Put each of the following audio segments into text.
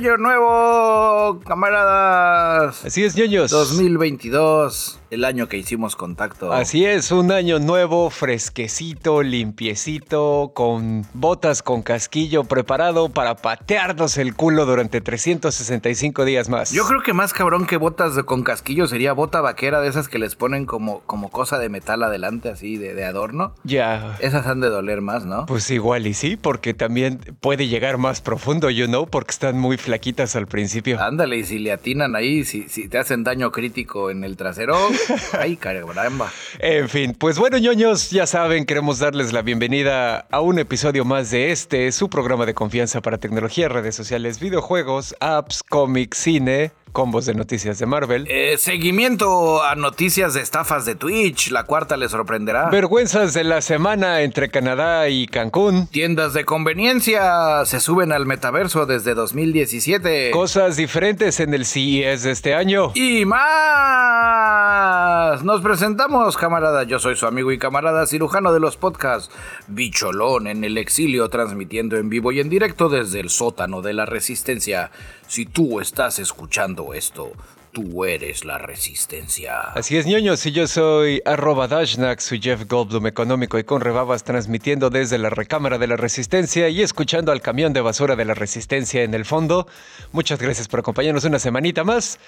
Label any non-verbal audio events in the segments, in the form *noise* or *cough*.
año nuevo, camaradas! Así es, ñoños. 2022 el año que hicimos contacto. Así es, un año nuevo, fresquecito, limpiecito, con botas con casquillo preparado para patearnos el culo durante 365 días más. Yo creo que más cabrón que botas con casquillo sería bota vaquera de esas que les ponen como, como cosa de metal adelante, así de, de adorno. Ya. Esas han de doler más, ¿no? Pues igual y sí, porque también puede llegar más profundo, you know, porque están muy flaquitas al principio. Ándale, y si le atinan ahí, si, si te hacen daño crítico en el trasero, *laughs* Ay, caramba. En fin, pues bueno, ñoños, ya saben, queremos darles la bienvenida a un episodio más de este, su programa de confianza para tecnología, redes sociales, videojuegos, apps, cómics, cine combos de noticias de Marvel. Eh, seguimiento a noticias de estafas de Twitch, la cuarta les sorprenderá. Vergüenzas de la semana entre Canadá y Cancún. Tiendas de conveniencia se suben al metaverso desde 2017. Cosas diferentes en el CES de este año. Y más. Nos presentamos, camarada. Yo soy su amigo y camarada cirujano de los podcasts, Bicholón en el exilio, transmitiendo en vivo y en directo desde el sótano de la resistencia. Si tú estás escuchando esto, tú eres la resistencia. Así es, ñoños, y yo soy arroba Dashnak, soy Jeff Goldblum económico y con rebabas transmitiendo desde la recámara de la resistencia y escuchando al camión de basura de la resistencia en el fondo. Muchas gracias por acompañarnos una semanita más.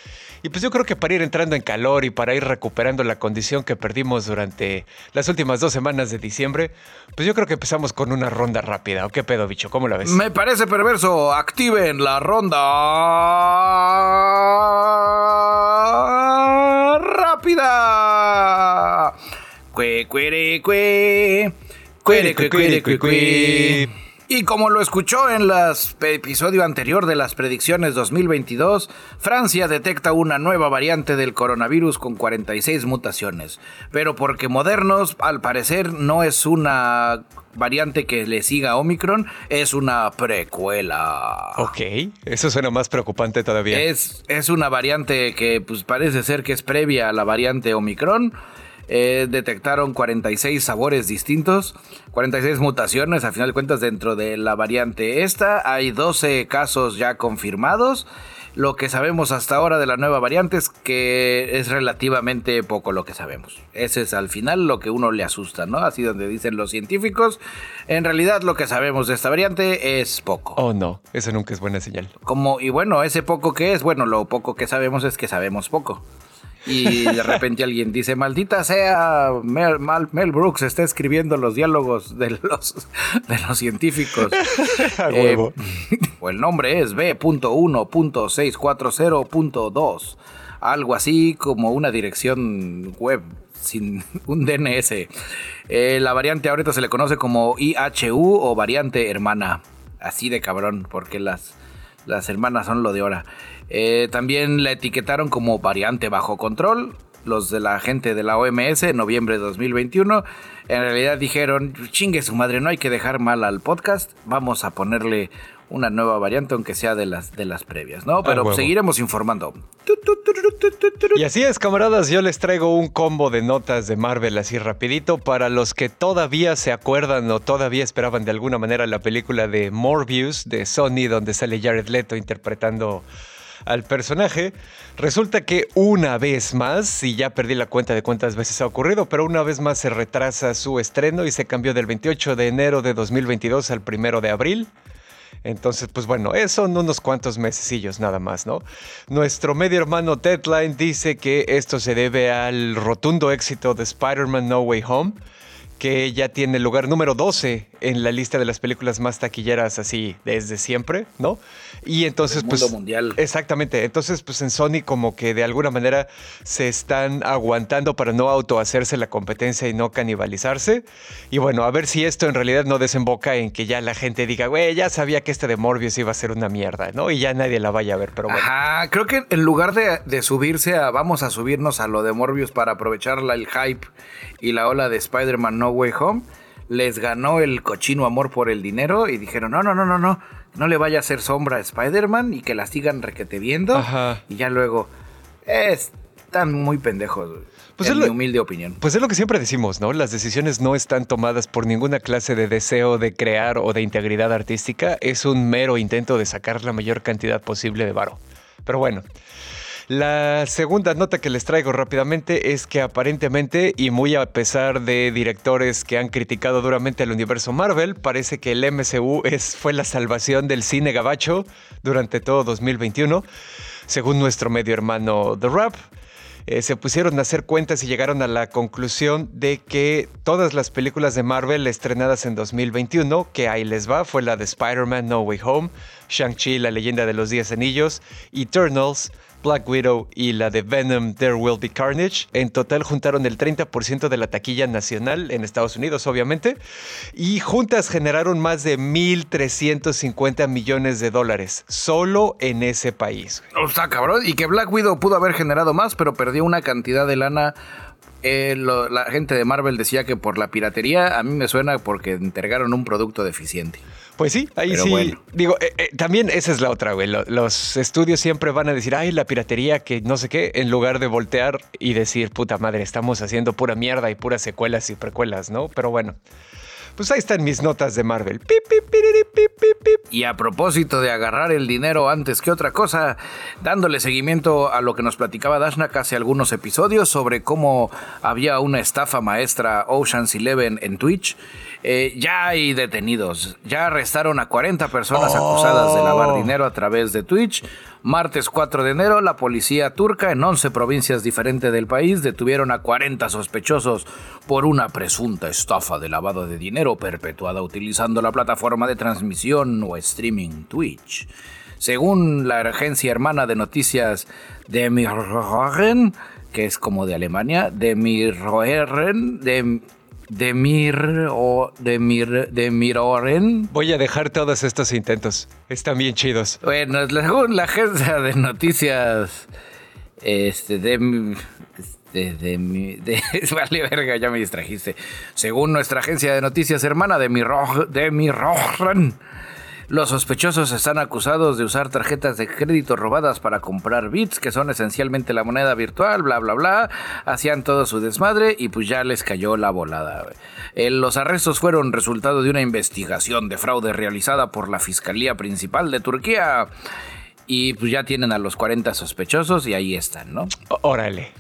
Y pues yo creo que para ir entrando en calor y para ir recuperando la condición que perdimos durante las últimas dos semanas de diciembre, pues yo creo que empezamos con una ronda rápida. ¿O qué pedo, bicho? ¿Cómo la ves? Me parece perverso. Activen la ronda rápida. Cue, cuere, cue. Cuere, cue, cuere, cue, cue. Y como lo escuchó en el episodio anterior de las predicciones 2022, Francia detecta una nueva variante del coronavirus con 46 mutaciones. Pero porque Modernos, al parecer, no es una variante que le siga a Omicron, es una precuela. Ok, eso suena más preocupante todavía. Es, es una variante que pues, parece ser que es previa a la variante Omicron. Eh, detectaron 46 sabores distintos, 46 mutaciones, a final de cuentas, dentro de la variante esta. Hay 12 casos ya confirmados. Lo que sabemos hasta ahora de la nueva variante es que es relativamente poco lo que sabemos. Ese es al final lo que uno le asusta, ¿no? Así donde dicen los científicos. En realidad lo que sabemos de esta variante es poco. Oh, no, eso nunca es buena señal. Como, y bueno, ese poco que es, bueno, lo poco que sabemos es que sabemos poco y de repente alguien dice, maldita sea, Mel, Brooks está escribiendo los diálogos de los, de los científicos. *laughs* eh, o el nombre es B.1.640.2, algo así como una dirección web sin un DNS. Eh, la variante ahorita se le conoce como IHU o variante hermana. Así de cabrón, porque las, las hermanas son lo de ahora. Eh, también la etiquetaron como variante bajo control. Los de la gente de la OMS en noviembre de 2021. En realidad dijeron, chingue su madre, no hay que dejar mal al podcast. Vamos a ponerle una nueva variante, aunque sea de las, de las previas, ¿no? Pero seguiremos informando. Y así es, camaradas, yo les traigo un combo de notas de Marvel así rapidito para los que todavía se acuerdan o todavía esperaban de alguna manera la película de Morbius de Sony, donde sale Jared Leto interpretando al personaje. Resulta que una vez más, y ya perdí la cuenta de cuántas veces ha ocurrido, pero una vez más se retrasa su estreno y se cambió del 28 de enero de 2022 al 1 de abril. Entonces, pues bueno, son unos cuantos mesecillos nada más, ¿no? Nuestro medio hermano Deadline dice que esto se debe al rotundo éxito de Spider-Man No Way Home que ya tiene el lugar número 12 en la lista de las películas más taquilleras así desde siempre, ¿no? Y entonces, pues. mundial. Exactamente. Entonces, pues en Sony, como que de alguna manera se están aguantando para no autohacerse la competencia y no canibalizarse. Y bueno, a ver si esto en realidad no desemboca en que ya la gente diga, güey, ya sabía que este de Morbius iba a ser una mierda, ¿no? Y ya nadie la vaya a ver, pero bueno. Ajá, creo que en lugar de, de subirse a. Vamos a subirnos a lo de Morbius para aprovechar el hype y la ola de Spider-Man No Way Home, les ganó el cochino amor por el dinero y dijeron, no, no, no, no, no, no le vaya a hacer sombra a Spider-Man y que la sigan requete viendo. Y ya luego, es, están muy pendejos, pues en mi humilde opinión. Pues es lo que siempre decimos, ¿no? Las decisiones no están tomadas por ninguna clase de deseo de crear o de integridad artística. Es un mero intento de sacar la mayor cantidad posible de varo. Pero bueno. La segunda nota que les traigo rápidamente es que aparentemente, y muy a pesar de directores que han criticado duramente el universo Marvel, parece que el MCU es, fue la salvación del cine gabacho durante todo 2021, según nuestro medio hermano The Rap. Eh, se pusieron a hacer cuentas y llegaron a la conclusión de que todas las películas de Marvel estrenadas en 2021, que ahí les va, fue la de Spider-Man No Way Home, Shang-Chi, La leyenda de los Diez Anillos, Eternals, Black Widow y la de Venom There Will Be Carnage. En total juntaron el 30% de la taquilla nacional en Estados Unidos, obviamente, y juntas generaron más de 1.350 millones de dólares solo en ese país. O sea, cabrón, y que Black Widow pudo haber generado más, pero perdió una cantidad de lana eh, la gente de Marvel decía que por la piratería, a mí me suena porque entregaron un producto deficiente. Pues sí, ahí sí. Digo, eh, eh, también esa es la otra, güey. Los estudios siempre van a decir, ay, la piratería, que no sé qué, en lugar de voltear y decir, puta madre, estamos haciendo pura mierda y puras secuelas y precuelas, ¿no? Pero bueno. Pues ahí están mis notas de Marvel. y a propósito de agarrar el dinero antes que otra cosa, dándole seguimiento a lo que nos platicaba Dashnak hace algunos episodios sobre cómo había una estafa maestra Ocean's Eleven en Twitch. Eh, ya hay detenidos. Ya arrestaron a 40 personas acusadas de lavar oh. dinero a través de Twitch. Martes 4 de enero, la policía turca en 11 provincias diferentes del país detuvieron a 40 sospechosos por una presunta estafa de lavado de dinero perpetuada utilizando la plataforma de transmisión o streaming Twitch. Según la agencia hermana de noticias de Mirroren, que es como de Alemania, de Mirroren, de de Mir o de Mir de Miroren. Voy a dejar todos estos intentos. Están bien chidos. Bueno, según la agencia de noticias este de de, de, de, vale verga, ya me distrajiste. Según nuestra agencia de noticias hermana de Miror de los sospechosos están acusados de usar tarjetas de crédito robadas para comprar bits, que son esencialmente la moneda virtual, bla, bla, bla. Hacían todo su desmadre y pues ya les cayó la volada. Eh, los arrestos fueron resultado de una investigación de fraude realizada por la Fiscalía Principal de Turquía. Y pues ya tienen a los 40 sospechosos y ahí están, ¿no? Órale.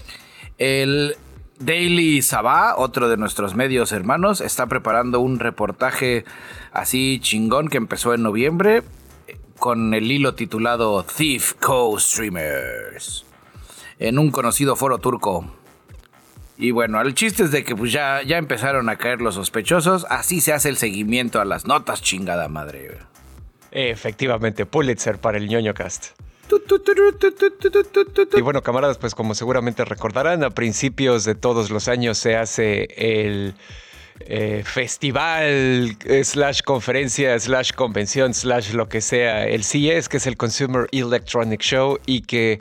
El Daily Sabah, otro de nuestros medios hermanos, está preparando un reportaje así chingón que empezó en noviembre con el hilo titulado Thief Co-Streamers en un conocido foro turco. Y bueno, el chiste es de que pues ya, ya empezaron a caer los sospechosos, así se hace el seguimiento a las notas chingada madre. Efectivamente, Pulitzer para el ñoño cast. Y bueno, camaradas, pues como seguramente recordarán, a principios de todos los años se hace el eh, festival, eh, slash conferencia, slash convención, slash lo que sea, el CES, que es el Consumer Electronic Show, y que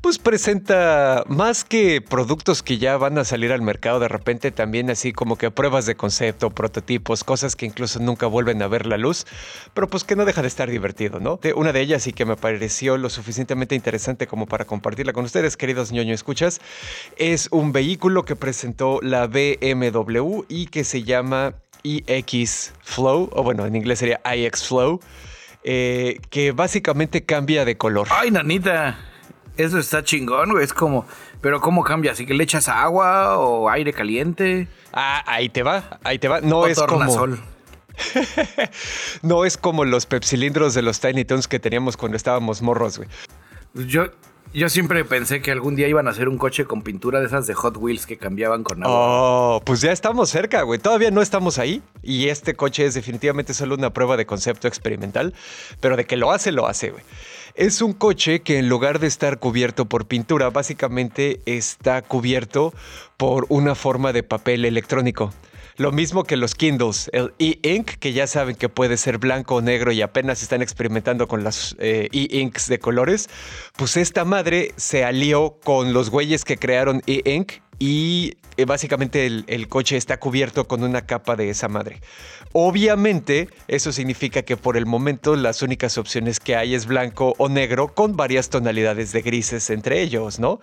pues presenta más que productos que ya van a salir al mercado de repente, también así como que pruebas de concepto, prototipos, cosas que incluso nunca vuelven a ver la luz, pero pues que no deja de estar divertido, ¿no? una de ellas y que me pareció lo suficientemente interesante como para compartirla con ustedes, queridos ñoño escuchas, es un vehículo que presentó la BMW y que se llama EX Flow, o bueno, en inglés sería iX Flow, eh, que básicamente cambia de color. Ay, nanita, eso está chingón, güey. Es como, pero ¿cómo cambia? ¿Así que le echas agua o aire caliente? Ah, ahí te va, ahí te va. No es como... *laughs* no es como los pepsilindros de los Tiny Toons que teníamos cuando estábamos morros, güey. Yo, yo siempre pensé que algún día iban a hacer un coche con pintura de esas de Hot Wheels que cambiaban con agua. Oh, pues ya estamos cerca, güey. Todavía no estamos ahí. Y este coche es definitivamente solo una prueba de concepto experimental. Pero de que lo hace, lo hace, güey. Es un coche que en lugar de estar cubierto por pintura, básicamente está cubierto por una forma de papel electrónico. Lo mismo que los Kindles, el e-ink, que ya saben que puede ser blanco o negro y apenas están experimentando con las eh, e-inks de colores, pues esta madre se alió con los güeyes que crearon e-ink y eh, básicamente el, coche está cubierto con una capa de esa madre. Obviamente, eso significa que por el momento las únicas opciones que hay es blanco o negro con varias tonalidades de grises entre ellos, ¿no?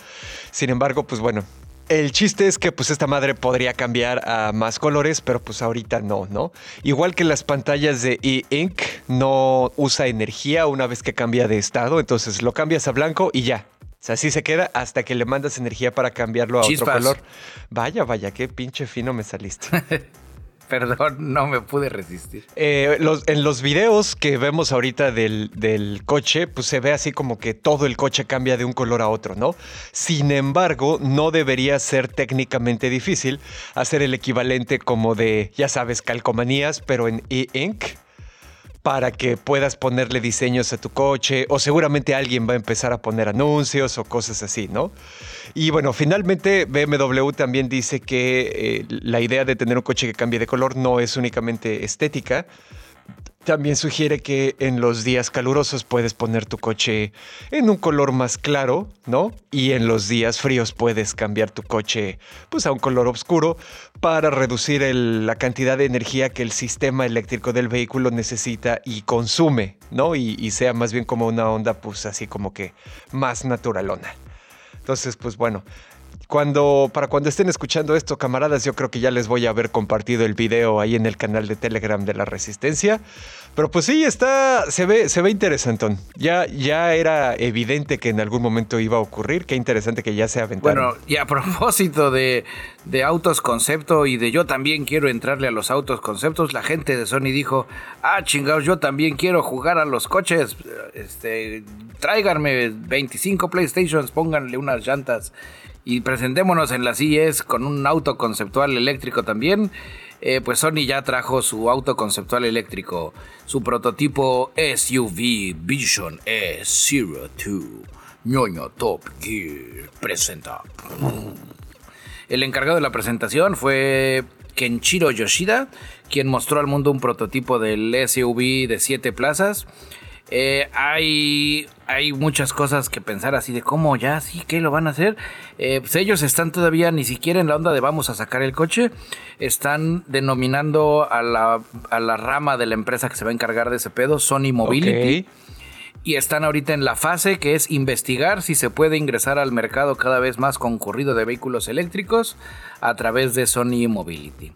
Sin embargo, pues bueno, el chiste es que pues esta madre podría cambiar a más colores, pero pues ahorita no, ¿no? Igual que las pantallas de e-ink no usa energía una vez que cambia de estado, entonces lo cambias a blanco y ya. Sea, así se queda hasta que le mandas energía para cambiarlo a otro color. Vaya, vaya, qué pinche fino me saliste. *laughs* Perdón, no me pude resistir. Eh, en los videos que vemos ahorita del, coche, pues se ve así como que todo el coche cambia de un color a otro, ¿no? Sin embargo, no debería ser técnicamente difícil hacer el equivalente como de, ya sabes, calcomanías, pero en e-ink para que puedas ponerle diseños a tu coche o seguramente alguien va a empezar a poner anuncios o cosas así, ¿no? Y bueno, finalmente BMW también dice que eh, la idea de tener un coche que cambie de color no es únicamente estética, también sugiere que en los días calurosos puedes poner tu coche en un color más claro, ¿no? Y en los días fríos puedes cambiar tu coche pues a un color oscuro para reducir la cantidad de energía que el sistema eléctrico del vehículo necesita y consume, ¿no? Y, y sea más bien como una onda pues así como que más naturalona. Entonces, pues bueno, cuando, para cuando estén escuchando esto, camaradas, yo creo que ya les voy a haber compartido el video ahí en el canal de Telegram de la Resistencia. Pero pues sí, está, se ve, se ve interesantón. Ya, ya era evidente que en algún momento iba a ocurrir. Qué interesante que ya se aventaron. Bueno, y a propósito de, de autos concepto y de yo también quiero entrarle a los autos conceptos, la gente de Sony dijo, ah, chingados, yo también quiero jugar a los coches. Este, tráiganme 25 PlayStations, pónganle unas llantas y presentémonos en la CES con un auto conceptual eléctrico también. Eh, pues Sony ya trajo su auto conceptual eléctrico, su prototipo SUV Vision E02. ñoño Top Gear presenta. El encargado de la presentación fue Kenshiro Yoshida, quien mostró al mundo un prototipo del SUV de 7 plazas eh, hay, hay muchas cosas que pensar así de cómo ya, sí, ¿qué lo van a hacer? Eh, pues ellos están todavía ni siquiera en la onda de vamos a sacar el coche, están denominando a la, a la rama de la empresa que se va a encargar de ese pedo, Sony Mobility. Y están ahorita en la fase que es investigar si se puede ingresar al mercado cada vez más concurrido de vehículos eléctricos a través de Sony Mobility.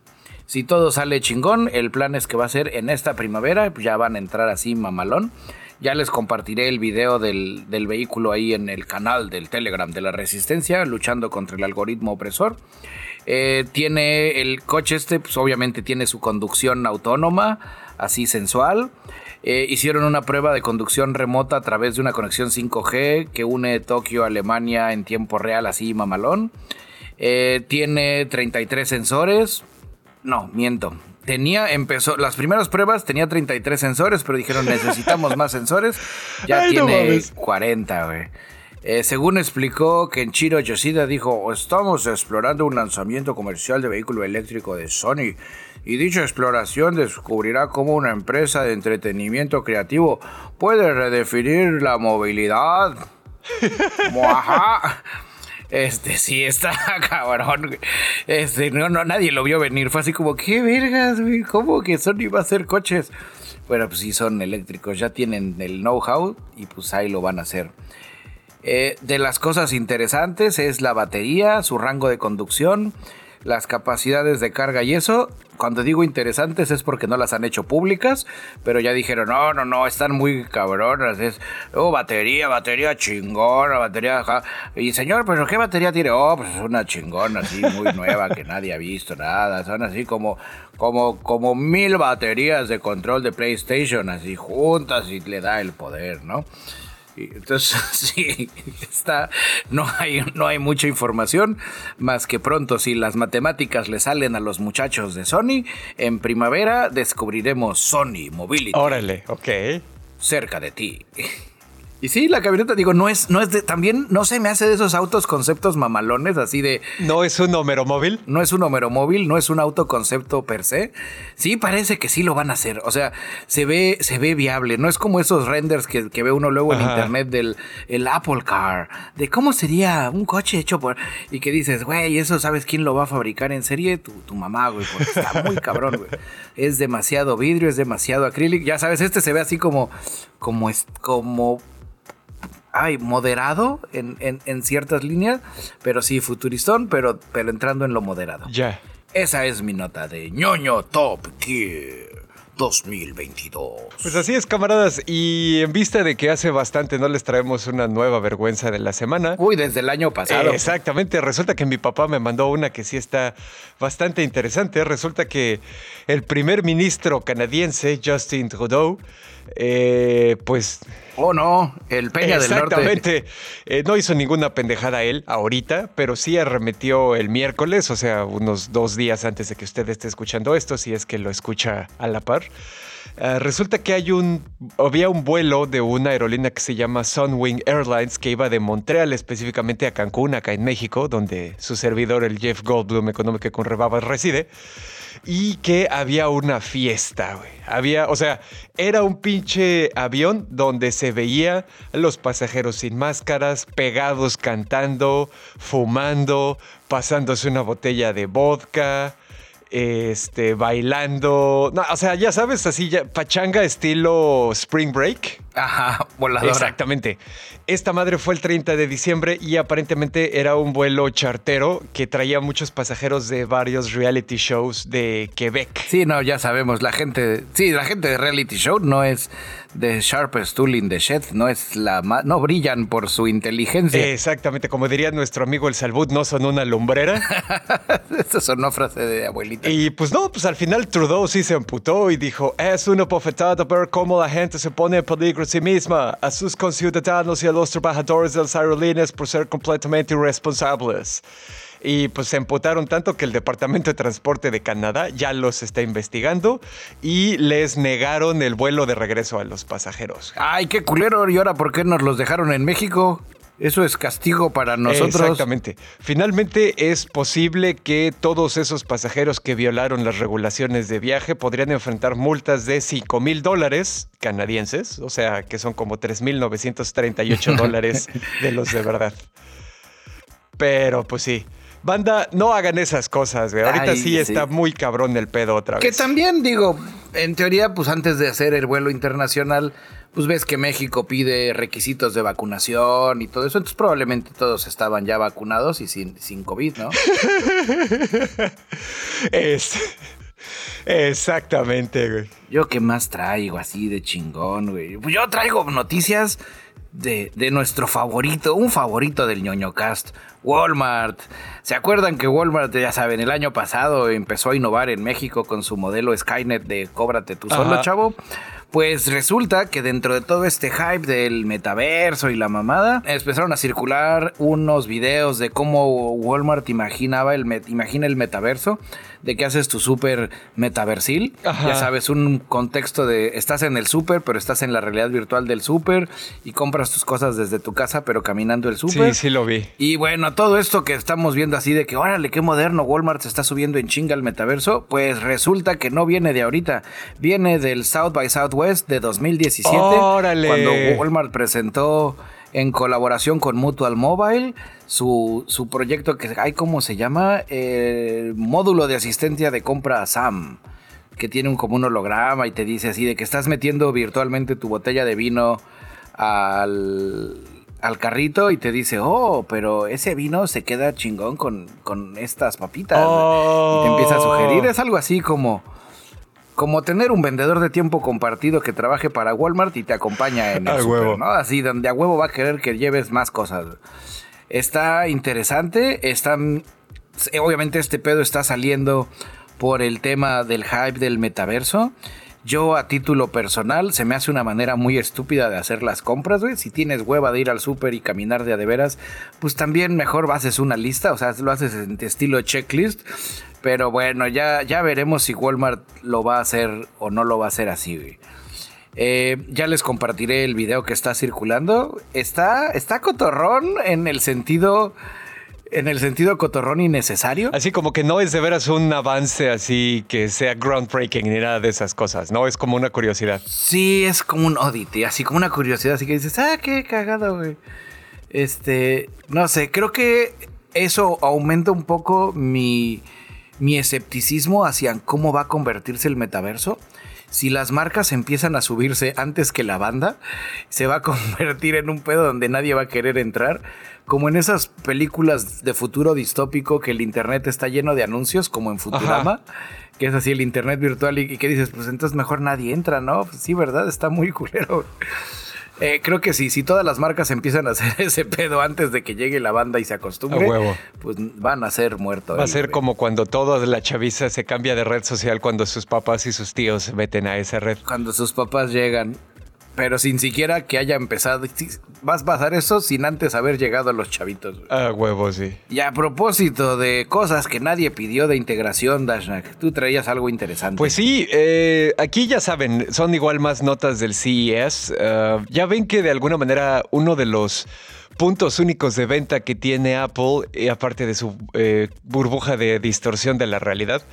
Si todo sale chingón, el plan es que va a ser en esta primavera, ya van a entrar así mamalón. Ya les compartiré el video del, vehículo ahí en el canal del Telegram de la Resistencia, luchando contra el algoritmo opresor. Eh, tiene el coche este, pues obviamente tiene su conducción autónoma, así sensual. Eh, hicieron una prueba de conducción remota a través de una conexión 5G que une Tokio a Alemania en tiempo real, así mamalón. Eh, tiene 33 sensores. No, miento tenía, empezó, las primeras pruebas tenía 33 sensores, pero dijeron necesitamos más sensores. Ya tiene 40, güey. Eh, según explicó Kenshiro Yoshida, dijo, estamos explorando un lanzamiento comercial de vehículo eléctrico de Sony y dicha exploración descubrirá cómo una empresa de entretenimiento creativo puede redefinir la movilidad. *laughs* Este, sí, está *laughs* cabrón. Este, no, no, nadie lo vio venir. Fue así como, ¿qué vergas, güey? ¿Cómo que Sony va a hacer coches? Bueno, pues sí, son eléctricos, ya tienen el know-how y pues ahí lo van a hacer. Eh, de las cosas interesantes es la batería, su rango de conducción, las capacidades de carga y eso. Cuando digo interesantes es porque no las han hecho públicas, pero ya dijeron, no, no, no, están muy cabronas. Es, oh, batería, batería chingona, batería. Y señor, pero ¿qué batería tiene? Oh, pues es una chingona así, muy *laughs* nueva que nadie ha visto nada. Son así como, como, como mil baterías de control de PlayStation, así juntas y le da el poder, ¿no? Entonces, *laughs* sí, está, no, hay, no hay mucha información, más que pronto, si las matemáticas le salen a los muchachos de Sony, en primavera descubriremos Sony Mobility. Órale, ok. Cerca de ti. Y sí, la camioneta, digo, no es, no es de, también no se me hace de esos autos conceptos mamalones, así de. No es un móvil. No es un móvil, no es un autoconcepto per se. Sí, parece que sí lo van a hacer. O sea, se ve, se ve viable. No es como esos renders que, ve uno luego en internet del el Apple Car. De cómo sería un coche hecho por. Y que dices, güey, eso sabes quién lo va a fabricar en serie? Tu, tu mamá, güey, porque está muy cabrón, güey. Es demasiado vidrio, es demasiado acrílico. Ya sabes, este se ve así como. como, como ay, moderado en, en, ciertas líneas, pero sí futuristón, pero, pero entrando en lo moderado. Ya. Esa es mi nota de ñoño Top Gear. 2022. Pues así es, camaradas. Y en vista de que hace bastante no les traemos una nueva vergüenza de la semana. Uy, desde el año pasado. exactamente. Resulta que mi papá me mandó una que sí está bastante interesante. Resulta que el primer ministro canadiense, Justin Trudeau, eh, pues. Oh, no, el Peña del Norte. Exactamente. Eh, no hizo ninguna pendejada él ahorita, pero sí arremetió el miércoles, o sea, unos dos días antes de que usted esté escuchando esto, si es que lo escucha a la par. Eh, resulta que hay un, había un vuelo de una aerolínea que se llama Sunwing Airlines que iba de Montreal específicamente a Cancún, acá en México, donde su servidor, el Jeff Goldblum, económico con Rebabas, reside y que había una fiesta, güey. Había, o sea, era un pinche avión donde se veía los pasajeros sin máscaras, pegados cantando, fumando, pasándose una botella de vodka, este, bailando. No, o sea, ya sabes, así, ya, pachanga estilo Spring Break. Ajá, voladora. Exactamente. Esta madre fue el 30 de diciembre y aparentemente era un vuelo chartero que traía muchos pasajeros de varios reality shows de Quebec. Sí, no, ya sabemos, la gente, sí, la gente de reality show no es de sharpest tool in the shed, no es la no brillan por su inteligencia. Exactamente, como diría nuestro amigo el Salbut, no son una lumbrera. *laughs* Esa sonó frase de abuelita. Y pues no, pues al final Trudeau sí se amputó y dijo, es una bofetada ver cómo la gente se pone en peligro sí misma, a sus conciudadanos y a los trabajadores de las aerolíneas por ser completamente irresponsables. Y pues se emputaron tanto que el Departamento de Transporte de Canadá ya los está investigando y les negaron el vuelo de regreso a los pasajeros. Ay, qué culero. ¿Y ahora por qué nos los dejaron en México? Eso es castigo para nosotros. Exactamente. Finalmente es posible que todos esos pasajeros que violaron las regulaciones de viaje podrían enfrentar multas de 5 mil dólares canadienses, o sea, que son como 3.938 dólares *laughs* de los de verdad. Pero pues sí. Banda, no hagan esas cosas, güey. Ahorita sí, está muy cabrón el pedo otra vez. Que también, digo, en teoría, pues antes de hacer el vuelo internacional, pues ves que México pide requisitos de vacunación y todo eso, entonces probablemente todos estaban ya vacunados y sin, sin COVID, ¿no? *laughs* es, exactamente, güey. Yo qué más traigo así de chingón, güey. Pues yo traigo noticias de, de, nuestro favorito, un favorito del ñoño cast, Walmart. ¿Se acuerdan que Walmart, ya saben, el año pasado empezó a innovar en México con su modelo Skynet de cóbrate tú solo, chavo? Pues resulta que dentro de todo este hype del metaverso y la mamada, empezaron a circular unos videos de cómo Walmart imaginaba el, imagina el metaverso, de que haces tu súper metaversil. Ya sabes, un contexto de estás en el súper, pero estás en la realidad virtual del súper y compras tus cosas desde tu casa, pero caminando el súper. Sí, sí lo vi. Y bueno, todo esto que estamos viendo así de que, órale, qué moderno, Walmart se está subiendo en chinga al metaverso, pues resulta que no viene de ahorita, viene del South by Southwest de 2017. Cuando Walmart presentó en colaboración con Mutual Mobile su, su proyecto que hay, ¿cómo se llama? El módulo de asistencia de compra SAM que tiene un, como un holograma y te dice así de que estás metiendo virtualmente tu botella de vino al, al carrito y te dice, oh, pero ese vino se queda chingón con, con estas papitas. Y te empieza a sugerir, es algo así como como tener un vendedor de tiempo compartido que trabaje para Walmart y te acompaña en *laughs* el super, ¿no? Así, donde a huevo va a querer que lleves más cosas. Está interesante, están... Obviamente este pedo está saliendo por el tema del hype del metaverso. Yo a título personal se me hace una manera muy estúpida de hacer las compras, güey. Si tienes hueva de ir al súper y caminar de a de veras, pues también mejor haces una lista, o sea, lo haces en estilo checklist. Pero bueno, ya, ya veremos si Walmart lo va a hacer o no lo va a hacer así, güey. Eh, ya les compartiré el video que está circulando. Está, está cotorrón en el sentido en el sentido cotorrón innecesario. Así como que no es de veras un avance así que sea groundbreaking ni nada de esas cosas, ¿no? Es como una curiosidad. Sí, es como un oddity, así como una curiosidad, así que dices, ah, qué cagado, güey. Este, no sé, creo que eso aumenta un poco mi, mi escepticismo hacia cómo va a convertirse el metaverso si las marcas empiezan a subirse antes que la banda, se va a *laughs* convertir en un pedo donde nadie va a querer entrar. Como en esas películas de futuro distópico que el internet está lleno de anuncios, como en Futurama, que es así el internet virtual y, que dices, pues entonces mejor nadie entra, ¿no? Pues sí, ¿verdad? Está muy *laughs* culero. Eh, creo que sí, si todas las marcas empiezan a hacer *laughs* ese pedo antes de que llegue la banda y se acostumbre, pues van a ser muertos. Va a ser como cuando toda la chaviza se cambia de red social cuando sus papás y sus tíos se meten a esa red. Cuando sus papás llegan pero sin siquiera que haya empezado. Vas a pasar eso sin antes haber llegado a los chavitos. Ah, huevos, sí. Y a propósito de cosas que nadie pidió de integración, Dashnak, tú traías algo interesante. Pues sí, eh, aquí ya saben, son igual más notas del CES. Ah, ya ven que de alguna manera uno de los puntos únicos de venta que tiene Apple, aparte de su eh, burbuja de distorsión de la realidad,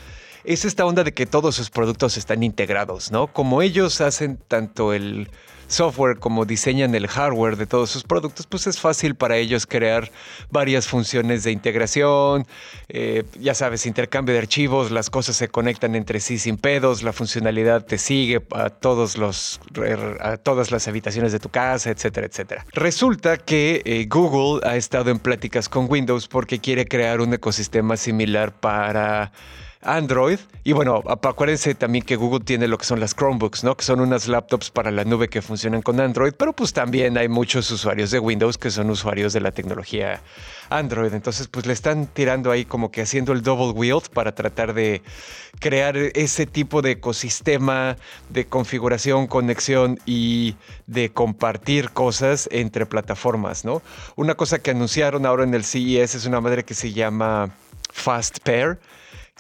es esta onda de que todos sus productos están integrados, ¿no? Como ellos hacen tanto el software como diseñan el hardware de todos sus productos, pues es fácil para ellos crear varias funciones de integración, eh, ya sabes, intercambio de archivos, las cosas se conectan entre sí sin pedos, la funcionalidad te sigue a, todos los, a todas las habitaciones de tu casa, etcétera, etcétera. Resulta que eh, Google ha estado en pláticas con Windows porque quiere crear un ecosistema similar para Android. Y bueno, acuérdense también que Google tiene lo que son las Chromebooks, ¿no? Que son unas laptops para la nube que funcionan con Android, pero pues también hay muchos usuarios de Windows que son usuarios de la tecnología Android. Entonces, pues le están tirando ahí como que haciendo el double wield para tratar de crear ese tipo de ecosistema de configuración, conexión y de compartir cosas entre plataformas, ¿no? Una cosa que anunciaron ahora en el CES es una madre que se llama Fast Pair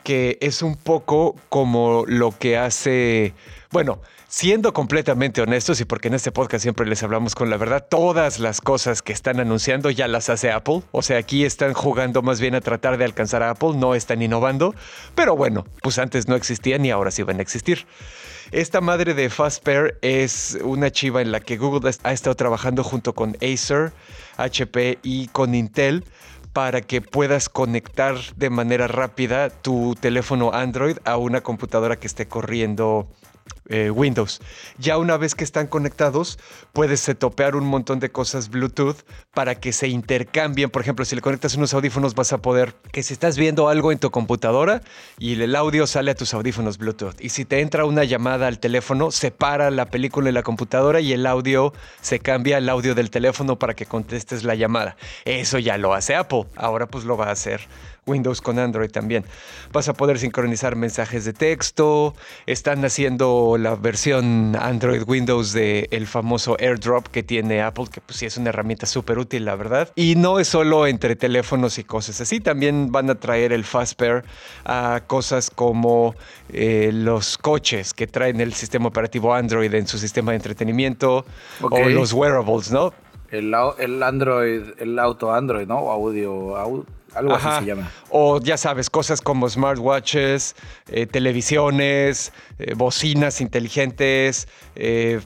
que es un poco como lo que hace, bueno, siendo completamente honestos y porque en este podcast siempre les hablamos con la verdad, todas las cosas que están anunciando ya las hace Apple. O sea, aquí están jugando más bien a tratar de alcanzar a Apple, no están innovando. Pero bueno, pues antes no existían y ahora sí van a existir. Esta madre de FastPair es una chiva en la que Google ha estado trabajando junto con Acer, HP y con Intel para que puedas conectar de manera rápida tu teléfono Android a una computadora que esté corriendo eh, Windows. Ya una vez que están conectados, puedes setopear un montón de cosas Bluetooth para que se intercambien. Por ejemplo, si le conectas unos audífonos, vas a poder que si estás viendo algo en tu computadora y el audio sale a tus audífonos Bluetooth. Y si te entra una llamada al teléfono, separa la película y la computadora y el audio se cambia al audio del teléfono para que contestes la llamada. Eso ya lo hace Apple. Ahora pues lo va a hacer Windows con Android también. Vas a poder sincronizar mensajes de texto. Están haciendo la versión Android Windows del el famoso AirDrop que tiene Apple, que pues sí es una herramienta súper útil, la verdad. Y no es solo entre teléfonos y cosas así. También van a traer el Fastpair a cosas como eh, los coches que traen el sistema operativo Android en su sistema de entretenimiento o los wearables, ¿no? El, el Android, el auto Android, ¿no? Audio, audio algo así se llama. O ya sabes, cosas como smartwatches, eh, televisiones, eh, bocinas inteligentes, eh,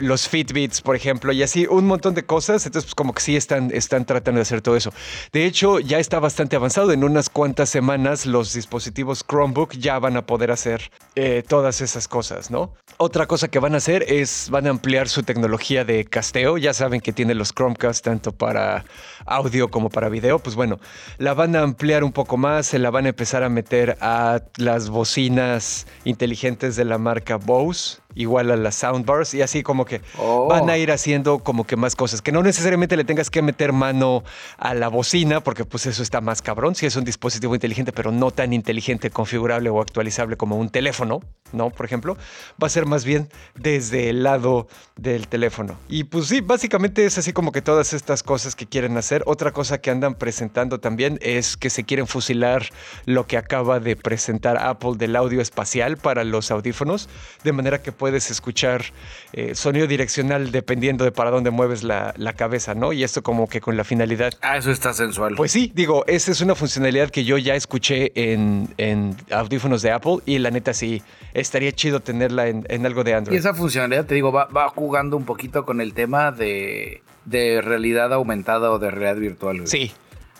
los Fitbits, por ejemplo, y así un montón de cosas. Entonces, pues como que sí están, están tratando de hacer todo eso. De hecho, ya está bastante avanzado. En unas cuantas semanas, los dispositivos Chromebook ya van a poder hacer eh, todas esas cosas, ¿no? Otra cosa que van a hacer es, van a ampliar su tecnología de casteo. Ya saben que tiene los Chromecast tanto para audio como para video. Pues bueno, la van a ampliar un poco más. Se la van a empezar a meter a las bocinas inteligentes de la marca Bose igual a las soundbars y así como que oh. van a ir haciendo como que más cosas, que no necesariamente le tengas que meter mano a la bocina, porque pues eso está más cabrón, si es un dispositivo inteligente, pero no tan inteligente, configurable o actualizable como un teléfono, ¿no? Por ejemplo, va a ser más bien desde el lado del teléfono. Y pues sí, básicamente es así como que todas estas cosas que quieren hacer. Otra cosa que andan presentando también es que se quieren fusilar lo que acaba de presentar Apple del audio espacial para los audífonos, de manera que puedes escuchar eh, sonido direccional dependiendo de para dónde mueves la, cabeza, ¿no? Y esto como que con la finalidad. Ah, eso está sensual. Pues sí, digo, esa es una funcionalidad que yo ya escuché en, audífonos de Apple y la neta sí, estaría chido tenerla en, algo de Android. Y esa funcionalidad, te digo, va, va jugando un poquito con el tema de, de realidad aumentada o de realidad virtual. Sí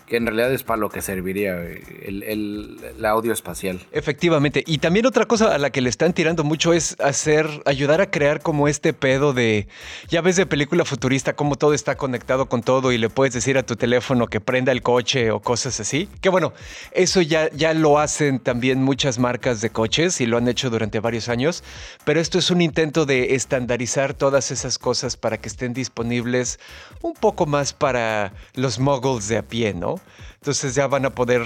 que en realidad es para lo que serviría el, el, audio espacial. Efectivamente. Y también otra cosa a la que le están tirando mucho es hacer, ayudar a crear como este pedo de, ya ves de película futurista, cómo todo está conectado con todo y le puedes decir a tu teléfono que prenda el coche o cosas así. Que bueno, eso ya, ya lo hacen también muchas marcas de coches y lo han hecho durante varios años, pero esto es un intento de estandarizar todas esas cosas para que estén disponibles un poco más para los muggles de a pie, ¿no? Entonces ya van a poder...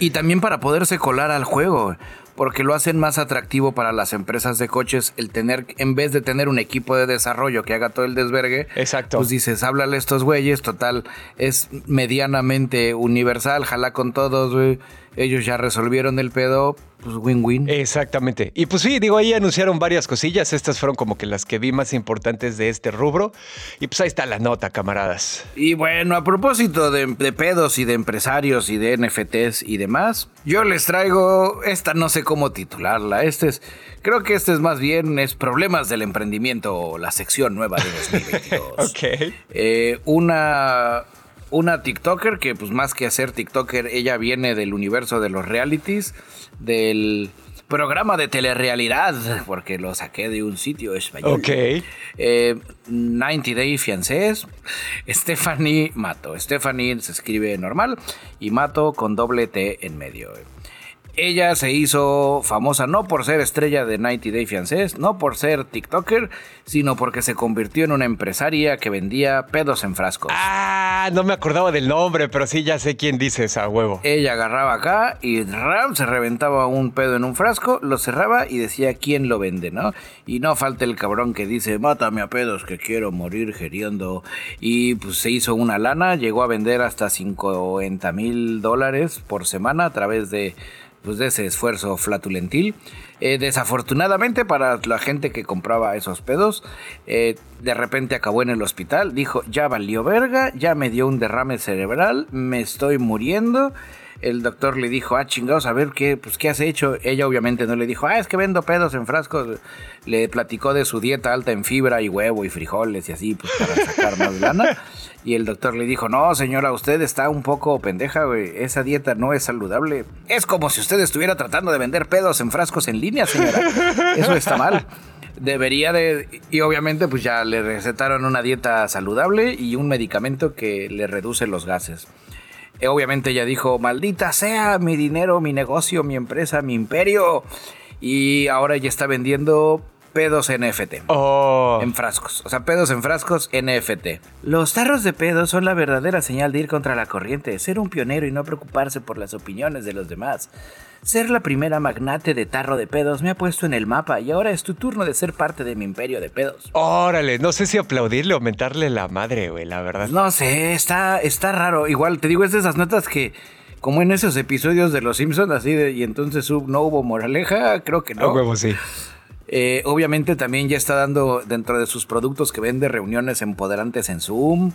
Y también para poderse colar al juego, porque lo hacen más atractivo para las empresas de coches el tener, en vez de tener un equipo de desarrollo que haga todo el desvergue, Exacto. pues dices, háblale a estos güeyes, total, es medianamente universal, jala con todos, güey ellos ya resolvieron el pedo, pues win-win. Exactamente. Y pues sí, digo, ahí anunciaron varias cosillas. Estas fueron como que las que vi más importantes de este rubro. Y pues ahí está la nota, camaradas. Y bueno, a propósito de, pedos y de empresarios y de NFTs y demás, yo les traigo esta, no sé cómo titularla. Este es, creo que este es más bien, es Problemas del Emprendimiento, la sección nueva de *laughs* 2022. ok. Eh, una una TikToker que pues más que hacer TikToker, ella viene del universo de los realities, del programa de telerrealidad, porque lo saqué de un sitio español. Ok. 90 eh, Day Fiancés. Stephanie Mato. Stephanie se escribe normal y Mato con doble T en medio. Ella se hizo famosa no por ser estrella de 90 Day Fiancés, no por ser TikToker, sino porque se convirtió en una empresaria que vendía pedos en frascos. Ah, no me acordaba del nombre, pero sí ya sé quién dice esa huevo. Ella agarraba acá y ram, se reventaba un pedo en un frasco, lo cerraba y decía quién lo vende, ¿no? Y no falta el cabrón que dice, mátame a pedos que quiero morir geriendo. Y pues se hizo una lana, llegó a vender hasta 50 mil dólares por semana a través de pues, de ese esfuerzo flatulentil. Eh, desafortunadamente para la gente que compraba esos pedos, eh, de repente acabó en el hospital, dijo, ya valió verga, ya me dio un derrame cerebral, me estoy muriendo. El doctor le dijo, ah, chingados, a ver, ¿qué, pues, ¿qué has hecho? Ella obviamente no le dijo, ah, es que vendo pedos en frascos. Le platicó de su dieta alta en fibra y huevo y frijoles y así, pues para sacar más lana. *laughs* Y el doctor le dijo, no, señora, usted está un poco pendeja, güey. Esa dieta no es saludable. Es como si usted estuviera tratando de vender pedos en frascos en línea, señora. Eso está mal. Debería de... Y obviamente pues ya le recetaron una dieta saludable y un medicamento que le reduce los gases. Eh, obviamente ella dijo, maldita sea mi dinero, mi negocio, mi empresa, mi imperio. Y ahora ella está vendiendo pedos NFT. Oh. En frascos. O sea, pedos en frascos NFT. Los tarros de pedos son la verdadera señal de ir contra la corriente, ser un pionero y no preocuparse por las opiniones de los demás. Ser la primera magnate de tarro de pedos me ha puesto en el mapa y ahora es tu turno de ser parte de mi imperio de pedos. Órale, no sé si aplaudirle o mentarle la madre, güey, la verdad. No sé, está, está raro. Igual, te digo, es de esas notas que como en esos episodios de Los Simpsons, así de, y entonces no hubo moraleja, creo que no. A huevo, sí. Eh, obviamente también ya está dando dentro de sus productos que vende reuniones empoderantes en Zoom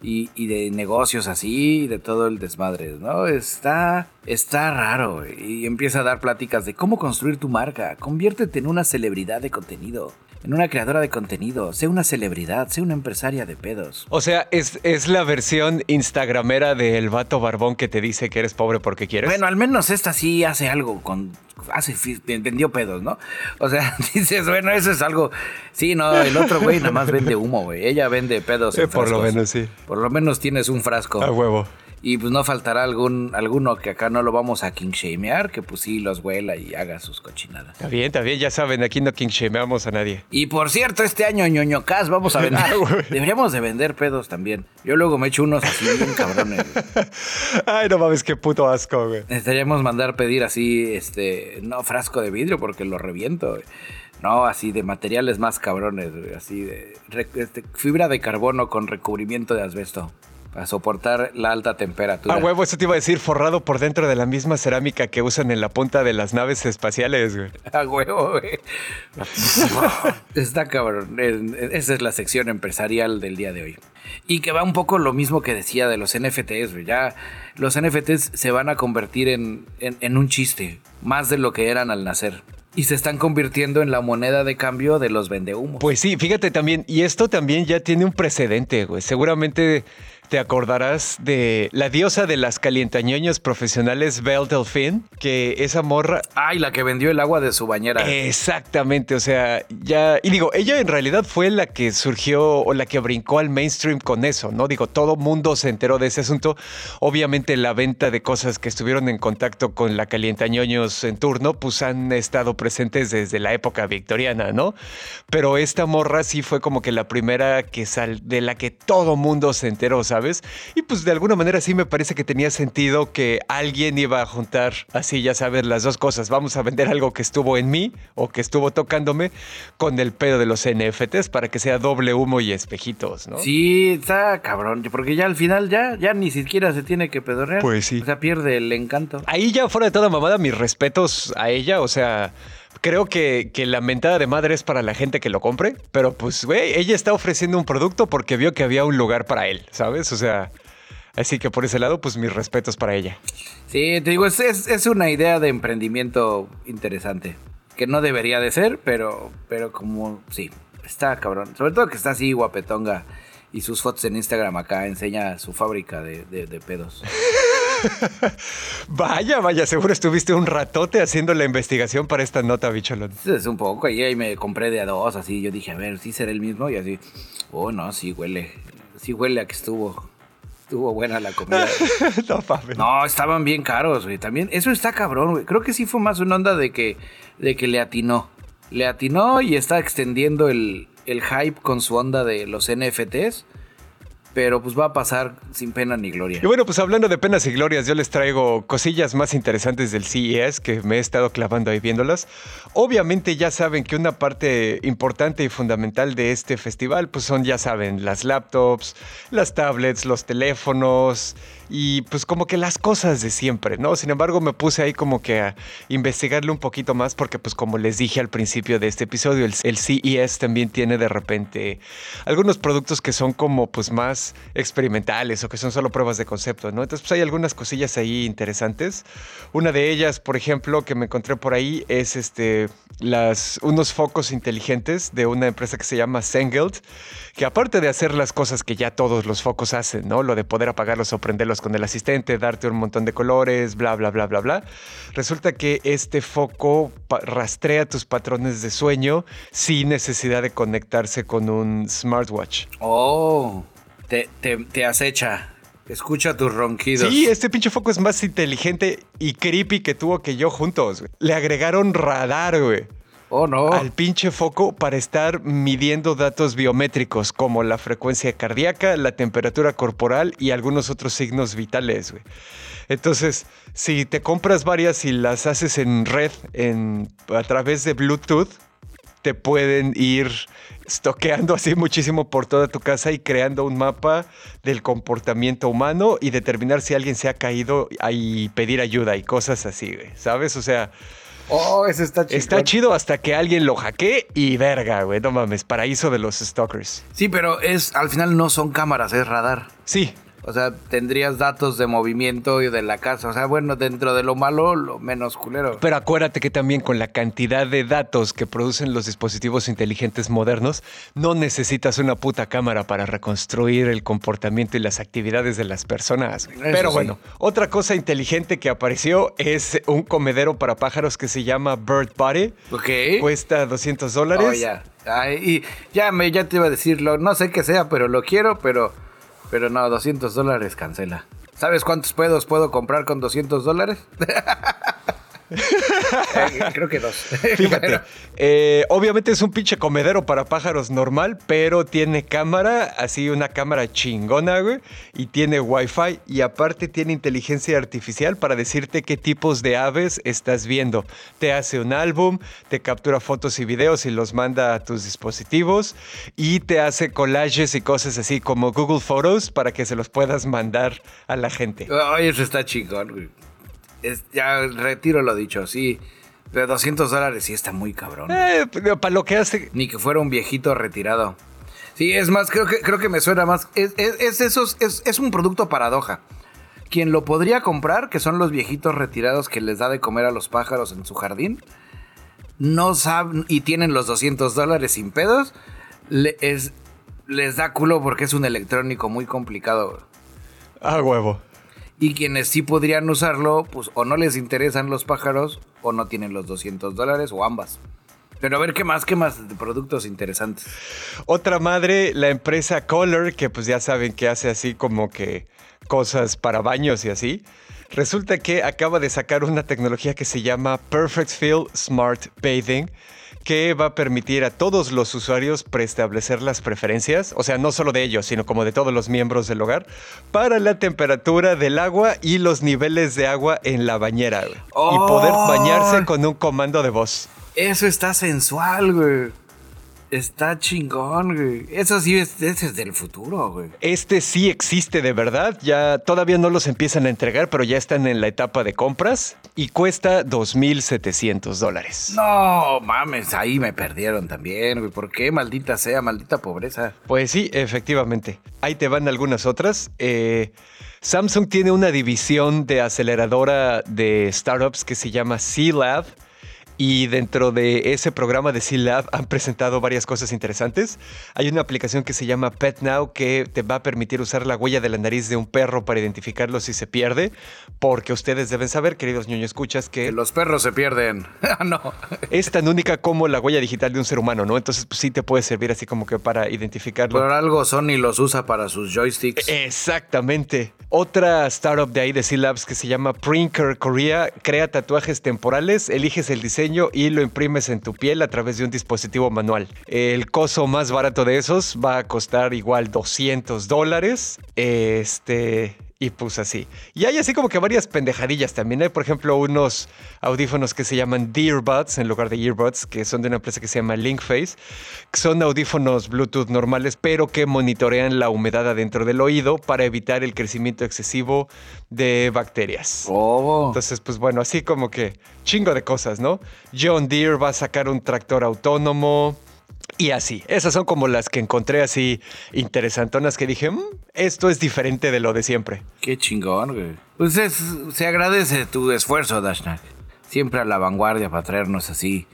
y, de negocios así, y de todo el desmadre, ¿no? Está, está raro y empieza a dar pláticas de cómo construir tu marca, conviértete en una celebridad de contenido en una creadora de contenido, sé una celebridad, sé una empresaria de pedos. O sea, es, es la versión instagramera del vato barbón que te dice que eres pobre porque quieres. Bueno, al menos esta sí hace algo con hace vendió pedos, ¿no? O sea, *laughs* dices, bueno, eso es algo. Sí, no, el otro güey nada más vende humo, güey. Ella vende pedos. Eh, por lo menos, sí. Por lo menos tienes un frasco. A huevo. Y pues no faltará algún, alguno que acá no lo vamos a kingshamear, que pues sí los huela y haga sus cochinadas. Está bien, está bien, ya saben, aquí no kingshameamos a nadie. Y por cierto, este año ñoño Cas vamos a vender. *laughs* deberíamos de vender pedos también. Yo luego me echo unos así bien cabrones. *laughs* Ay, no mames, qué puto asco, güey. Necesitaríamos mandar pedir así, este, no frasco de vidrio porque lo reviento. No, así de materiales más cabrones, así de este, fibra de carbono con recubrimiento de asbesto. Para soportar la alta temperatura. A huevo, eso te iba a decir, forrado por dentro de la misma cerámica que usan en la punta de las naves espaciales, güey. A *laughs* huevo, güey. *laughs* Está cabrón. Esa es la sección empresarial del día de hoy. Y que va un poco lo mismo que decía de los NFTs, güey. Ya los NFTs se van a convertir en, en un chiste, más de lo que eran al nacer y se están convirtiendo en la moneda de cambio de los vendehumos. Pues sí, fíjate también, y esto también ya tiene un precedente, güey. Seguramente te acordarás de la diosa de las calientañoños profesionales, Belle Delphine, que esa morra... Ay, la que vendió el agua de su bañera. Exactamente, o sea, ya... Y digo, ella en realidad fue la que surgió o la que brincó al mainstream con eso, ¿no? Digo, todo mundo se enteró de ese asunto. Obviamente la venta de cosas que estuvieron en contacto con la calientañoños en turno, pues han estado presentes desde la época victoriana, ¿no? Pero esta morra sí fue como que la primera que sal de la que todo mundo se enteró, ¿sabes? ¿Sabes? Y pues de alguna manera sí me parece que tenía sentido que alguien iba a juntar así, ya sabes, las dos cosas. Vamos a vender algo que estuvo en mí o que estuvo tocándome con el pedo de los NFTs para que sea doble humo y espejitos, ¿no? Sí, está cabrón, porque ya al final ya, ya ni siquiera se tiene que pedorrear. Pues sí. O sea, pierde el encanto. Ahí ya fuera de toda mamada, mis respetos a ella, o sea creo que, la mentada de madre es para la gente que lo compre, pero pues, güey, ella está ofreciendo un producto porque vio que había un lugar para él, ¿sabes? O sea, así que por ese lado, pues mis respetos para ella. Sí, te digo, es, es, una idea de emprendimiento interesante, que no debería de ser, pero, pero como, sí, está cabrón. Sobre todo que está así guapetonga y sus fotos en Instagram acá enseña su fábrica de, de pedos. *laughs* *laughs* vaya, vaya, seguro estuviste un ratote haciendo la investigación para esta nota, bicholón. Es un poco, y ahí me compré de a dos, así. Yo dije, a ver, ¿sí será el mismo? Y así, oh, no, sí huele. Sí huele a que estuvo. Estuvo buena la comida. *laughs* no, no, estaban bien caros, güey. También, eso está cabrón, güey. Creo que sí fue más una onda de que, de que le atinó. Le atinó y está extendiendo el, el hype con su onda de los NFTs pero pues va a pasar sin pena ni gloria. Y bueno, pues hablando de penas y glorias, yo les traigo cosillas más interesantes del CES que me he estado clavando ahí viéndolas. Obviamente ya saben que una parte importante y fundamental de este festival pues son, ya saben, las laptops, las tablets, los teléfonos, y pues como que las cosas de siempre, ¿no? Sin embargo, me puse ahí como que a investigarle un poquito más porque pues como les dije al principio de este episodio, el, CES también tiene de repente algunos productos que son como pues más experimentales o que son solo pruebas de concepto, ¿no? Entonces pues hay algunas cosillas ahí interesantes. Una de ellas, por ejemplo, que me encontré por ahí es este las unos focos inteligentes de una empresa que se llama Sengeld, que aparte de hacer las cosas que ya todos los focos hacen, ¿no? Lo de poder apagarlos o prenderlos con el asistente, darte un montón de colores, bla, bla, bla, bla, bla. Resulta que este foco rastrea tus patrones de sueño sin necesidad de conectarse con un smartwatch. Oh, te, te, acecha. Escucha tus ronquidos. Sí, este pinche foco es más inteligente y creepy que tuvo que yo juntos. Le agregaron radar, güey. Oh, no. Al pinche foco para estar midiendo datos biométricos como la frecuencia cardíaca, la temperatura corporal y algunos otros signos vitales, güey. Entonces, si te compras varias y las haces en red en, a través de Bluetooth, te pueden ir estoqueando así muchísimo por toda tu casa y creando un mapa del comportamiento humano y determinar si alguien se ha caído y pedir ayuda y cosas así. ¿Sabes? O sea, Oh, eso está chido. Está chido hasta que alguien lo hackee y verga, güey. No mames, paraíso de los stalkers. Sí, pero es al final no son cámaras, es radar. Sí, o sea, tendrías datos de movimiento y de la casa. O sea, bueno, dentro de lo malo, lo menos culero. Pero acuérdate que también con la cantidad de datos que producen los dispositivos inteligentes modernos, no necesitas una puta cámara para reconstruir el comportamiento y las actividades de las personas. Pero bueno, otra cosa inteligente que apareció es un comedero para pájaros que se llama Bird Body. Ok. Cuesta 200 dólares. Oh, ya. y ya, me, ya te iba a decirlo. No sé qué sea, pero lo quiero, pero pero no, 200 dólares cancela. ¿Sabes cuántos pedos puedo comprar con 200 dólares? *laughs* *laughs* Eh, creo que dos. *laughs* Fíjate, eh, obviamente es un pinche comedero para pájaros normal, pero tiene cámara, así una cámara chingona, güey, y tiene wifi y aparte tiene inteligencia artificial para decirte qué tipos de aves estás viendo. Te hace un álbum, te captura fotos y videos y los manda a tus dispositivos y te hace collages y cosas así como Google Photos para que se los puedas mandar a la gente. Ay, eso está chingón, güey. Ya retiro lo dicho, sí. De 200 dólares sí está muy cabrón. Eh, para lo que hace. Ni que fuera un viejito retirado. Sí, es más, creo que, creo que me suena más. Es, es, es, es, un producto paradoja. Quien lo podría comprar, que son los viejitos retirados que les da de comer a los pájaros en su jardín, no saben y tienen los 200 dólares sin pedos, es, les da culo porque es un electrónico muy complicado. Ah, huevo. Y quienes sí podrían usarlo, pues o no les interesan los pájaros o no tienen los 200 dólares o ambas. Pero a ver qué más, qué más de productos interesantes. Otra madre, la empresa Color, que pues ya saben que hace así como que cosas para baños y así. Resulta que acaba de sacar una tecnología que se llama Perfect Feel Smart Bathing que va a permitir a todos los usuarios preestablecer las preferencias, o sea, no solo de ellos, sino como de todos los miembros del hogar, para la temperatura del agua y los niveles de agua en la bañera. y poder bañarse con un comando de voz. Eso está sensual, güey. Está chingón, güey. Eso sí es, es del futuro, güey. Este sí existe de verdad. Ya todavía no los empiezan a entregar, pero ya están en la etapa de compras y cuesta 2.700 dólares. No, mames, ahí me perdieron también, güey. ¿Por qué? Maldita sea, maldita pobreza. Pues sí, efectivamente. Ahí te van algunas otras. Eh, Samsung tiene una división de aceleradora de startups que se llama C-Lab y dentro de ese programa de C-Lab han presentado varias cosas interesantes. Hay una aplicación que se llama Pet Now que te va a permitir usar la huella de la nariz de un perro para identificarlo si se pierde, porque ustedes deben saber, queridos ñoño escuchas, que, los perros se pierden. Ah, *laughs* no. Es tan única como la huella digital de un ser humano, ¿no? Entonces pues, sí te puede servir así como que para identificarlo. Por algo Sony los usa para sus joysticks. Exactamente. Otra startup de ahí de C-Labs que se llama Prinker Korea crea tatuajes temporales, eliges el diseño y lo imprimes en tu piel a través de un dispositivo manual. El coso más barato de esos va a costar igual 200 dólares. Este, y pues así. Y hay así como que varias pendejadillas también. Hay, por ejemplo, unos audífonos que se llaman Dearbuds en lugar de Earbuds, que son de una empresa que se llama Linkface. Que son audífonos Bluetooth normales, pero que monitorean la humedad adentro del oído para evitar el crecimiento excesivo de bacterias. Oh. Entonces, pues bueno, así como que chingo de cosas, ¿no? John Deere va a sacar un tractor autónomo. Y así, esas son como las que encontré así interesantonas que dije, mm, esto es diferente de lo de siempre. Qué chingón, güey. Pues se agradece tu esfuerzo, Dashnak. Siempre a la vanguardia para traernos así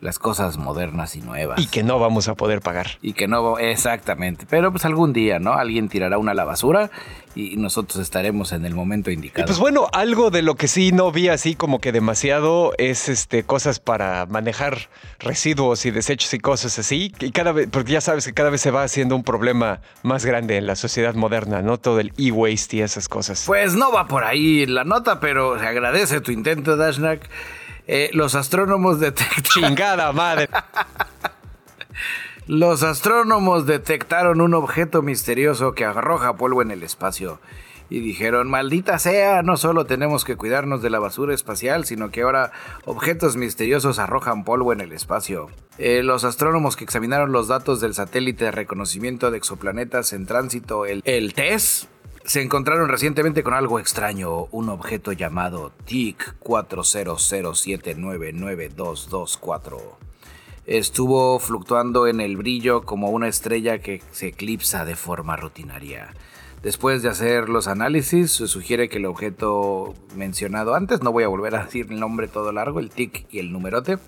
las cosas modernas y nuevas. Y que no vamos a poder pagar. Y que no, exactamente. Pero pues algún día, ¿no? Alguien tirará una a la basura y nosotros estaremos en el momento indicado. Y pues bueno, algo de lo que sí no vi así como que demasiado es este cosas para manejar residuos y desechos y cosas así. Y cada vez, porque ya sabes que cada vez se va haciendo un problema más grande en la sociedad moderna, ¿no? Todo el e-waste y esas cosas. Pues no va por ahí la nota, pero se agradece tu intento, Dashnak. Eh, los astrónomos detectaron. Chingada madre. *laughs* los astrónomos detectaron un objeto misterioso que arroja polvo en el espacio. Y dijeron, maldita sea, no solo tenemos que cuidarnos de la basura espacial, sino que ahora objetos misteriosos arrojan polvo en el espacio. Eh, los astrónomos que examinaron los datos del satélite de reconocimiento de exoplanetas en tránsito, el, el TESS, se encontraron recientemente con algo extraño, un objeto llamado TIC 400799224. Estuvo fluctuando en el brillo como una estrella que se eclipsa de forma rutinaria. Después de hacer los análisis, se sugiere que el objeto mencionado antes, no voy a volver a decir el nombre todo largo, el tic y el numerote,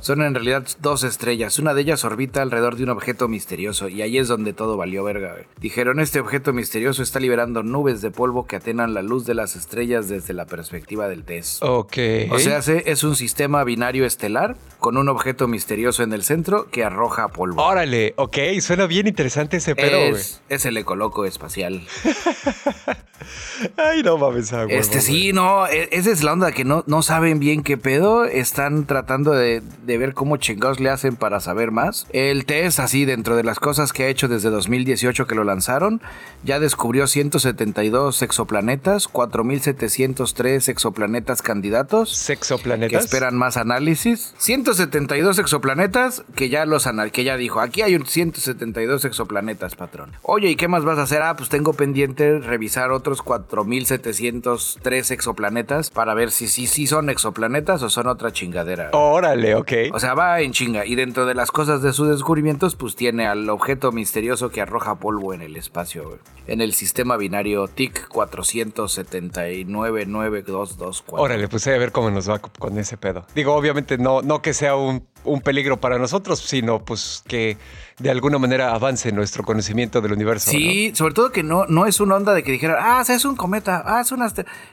son en realidad dos estrellas. Una de ellas orbita alrededor de un objeto misterioso y ahí es donde todo valió verga. Dijeron, este objeto misterioso está liberando nubes de polvo que atenan la luz de las estrellas desde la perspectiva del test. Ok. O sea, es un sistema binario estelar con un objeto misterioso en el centro que arroja polvo. Órale, ok, suena bien interesante ese pedo, es, es el ecoloco espacial. *laughs* Ay, no mames, agua. Este sí, no, e, esa es la onda que no, no saben bien qué pedo. Están tratando de, ver cómo chingados le hacen para saber más. El test, así, dentro de las cosas que ha hecho desde 2018 que lo lanzaron, ya descubrió 172 exoplanetas, 4703 exoplanetas candidatos. ¿Sexoplanetas? Que esperan más análisis. 172 exoplanetas que ya los que ya dijo, aquí hay un 172 exoplanetas, patrón. Oye, ¿y qué más vas a hacer? Ah, pues tengo pendiente revisar otros 4703 exoplanetas para ver si sí si, son exoplanetas o son otra chingadera. Órale, ok. O sea, va en chinga. Y dentro de las cosas de sus descubrimientos, pues tiene al objeto misterioso que arroja polvo en el espacio, en el sistema binario TIC 47992224. Órale, pues a ver cómo nos va con ese pedo. Digo, obviamente no, no que sea un un peligro para nosotros, sino pues que de alguna manera avance nuestro conocimiento del universo. Sí, sobre todo que no, no es una onda de que dijera, ah, es un cometa, ah, es un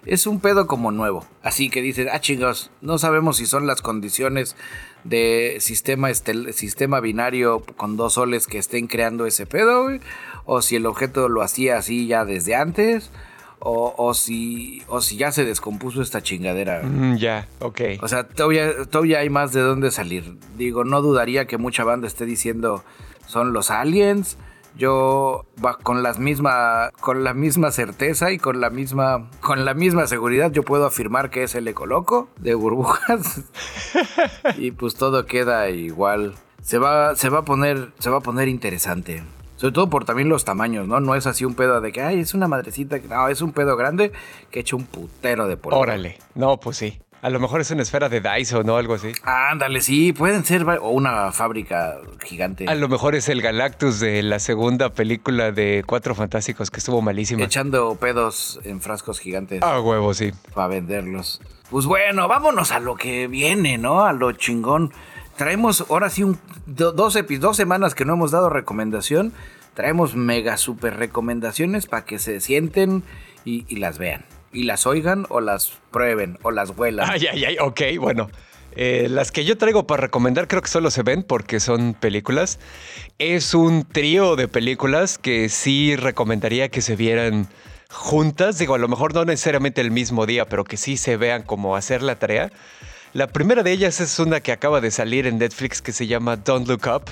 es un pedo como nuevo. Así que dicen, ah, chingos, no sabemos si son las condiciones de sistema, sistema binario con dos soles que estén creando ese pedo, o si el objeto lo hacía así ya desde antes o, si, o si ya se descompuso esta chingadera. Mm, ya, ok. O sea, todavía, todavía hay más de dónde salir. Digo, no dudaría que mucha banda esté diciendo son los aliens. Yo con las misma con la misma certeza y con la misma con la misma seguridad yo puedo afirmar que es el ecoloco de burbujas. *laughs* y pues todo queda igual. Se va se va a poner se va a poner interesante. Sobre todo por también los tamaños, ¿no? No es así un pedo de que, ay, es una madrecita. No, es un pedo grande que echa un putero de polvo. Órale. No, pues sí. A lo mejor es una esfera de Dyson o algo así. Ándale, sí, pueden ser. O una fábrica gigante. A lo mejor es el Galactus de la segunda película de Cuatro Fantásticos que estuvo malísima. Echando pedos en frascos gigantes. Ah, huevo, sí. Para venderlos. Pues bueno, vámonos a lo que viene, ¿no? A lo chingón traemos ahora sí un, dos, dos semanas que no hemos dado recomendación. Traemos mega super recomendaciones para que se sienten y, las vean. Y las oigan o las prueben o las huelan. Ay, ay, ay, ok, bueno. Eh, las que yo traigo para recomendar creo que solo se ven porque son películas. Es un trío de películas que sí recomendaría que se vieran juntas. Digo, a lo mejor no necesariamente el mismo día, pero que sí se vean como hacer la tarea. La primera de ellas es una que acaba de salir en Netflix que se llama Don't Look Up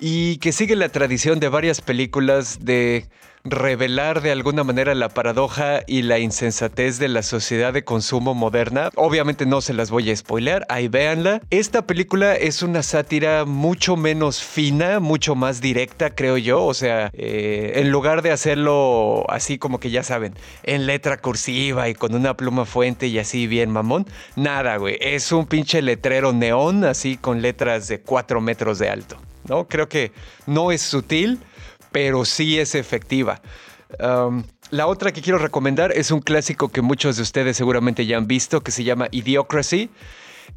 y que sigue la tradición de varias películas de revelar de alguna manera la paradoja y la insensatez de la sociedad de consumo moderna. Obviamente no se las voy a spoiler, ahí véanla. Esta película es una sátira mucho menos fina, mucho más directa, creo yo. O sea, eh, en lugar de hacerlo así como que ya saben, en letra cursiva y con una pluma fuente y así bien mamón, nada, güey. Es un pinche letrero neón así con letras de 4 metros de alto. ¿no? Creo que no es sutil, pero sí es efectiva. la otra que quiero recomendar es un clásico que muchos de ustedes seguramente ya han visto, que se llama Idiocracy.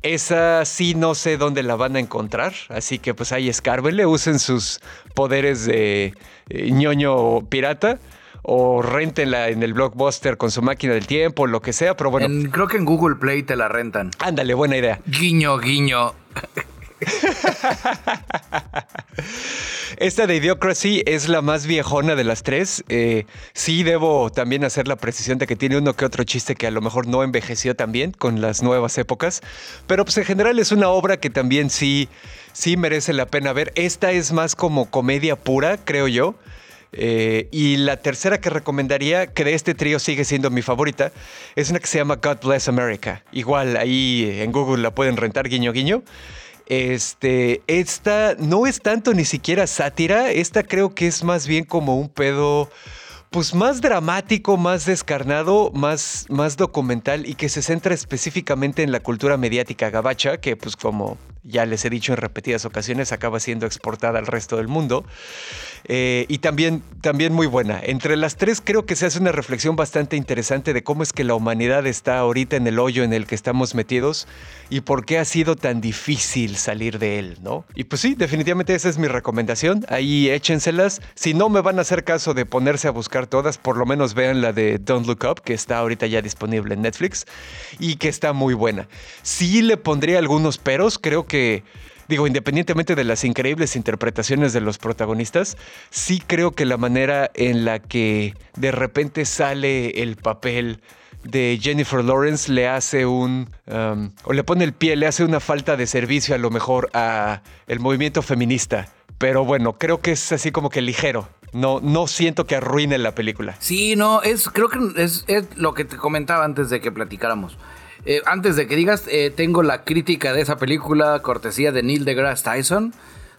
Esa sí no sé dónde la van a encontrar, así que pues ahí escárbenle, usen sus poderes de eh, ñoño pirata o rentenla en el blockbuster con su máquina del tiempo, lo que sea, pero bueno. creo que en Google Play te la rentan. Ándale, buena idea. Guiño, guiño. *laughs* Esta de Idiocracy es la más viejona de las tres. Eh, sí debo también hacer la precisión de que tiene uno que otro chiste que a lo mejor no envejeció tan bien con las nuevas épocas. Pero pues en general es una obra que también sí, sí merece la pena ver. Esta es más como comedia pura, creo yo. Eh, y la tercera que recomendaría, que de este trío sigue siendo mi favorita, es una que se llama God Bless America. Igual ahí en Google la pueden rentar, guiño, guiño. Este, esta no es tanto ni siquiera sátira, esta creo que es más bien como un pedo pues más dramático, más descarnado, más, más documental y que se centra específicamente en la cultura mediática gabacha, que pues como ya les he dicho en repetidas ocasiones, acaba siendo exportada al resto del mundo. Eh, y también, también muy buena. Entre las tres creo que se hace una reflexión bastante interesante de cómo es que la humanidad está ahorita en el hoyo en el que estamos metidos y por qué ha sido tan difícil salir de él, ¿no? Y pues sí, definitivamente esa es mi recomendación. Ahí échenselas. Si no me van a hacer caso de ponerse a buscar todas, por lo menos vean la de Don't Look Up, que está ahorita ya disponible en Netflix y que está muy buena. Sí le pondría algunos peros, creo que digo, independientemente de las increíbles interpretaciones de los protagonistas, sí creo que la manera en la que de repente sale el papel de Jennifer Lawrence le hace un um, o le pone el pie, le hace una falta de servicio a lo mejor a el movimiento feminista. Pero bueno, creo que es así como que ligero. No, no siento que arruine la película. Sí, no, es, creo que es, lo que te comentaba antes de que platicáramos. Eh, antes de que digas, eh, tengo la crítica de esa película, cortesía de Neil deGrasse Tyson,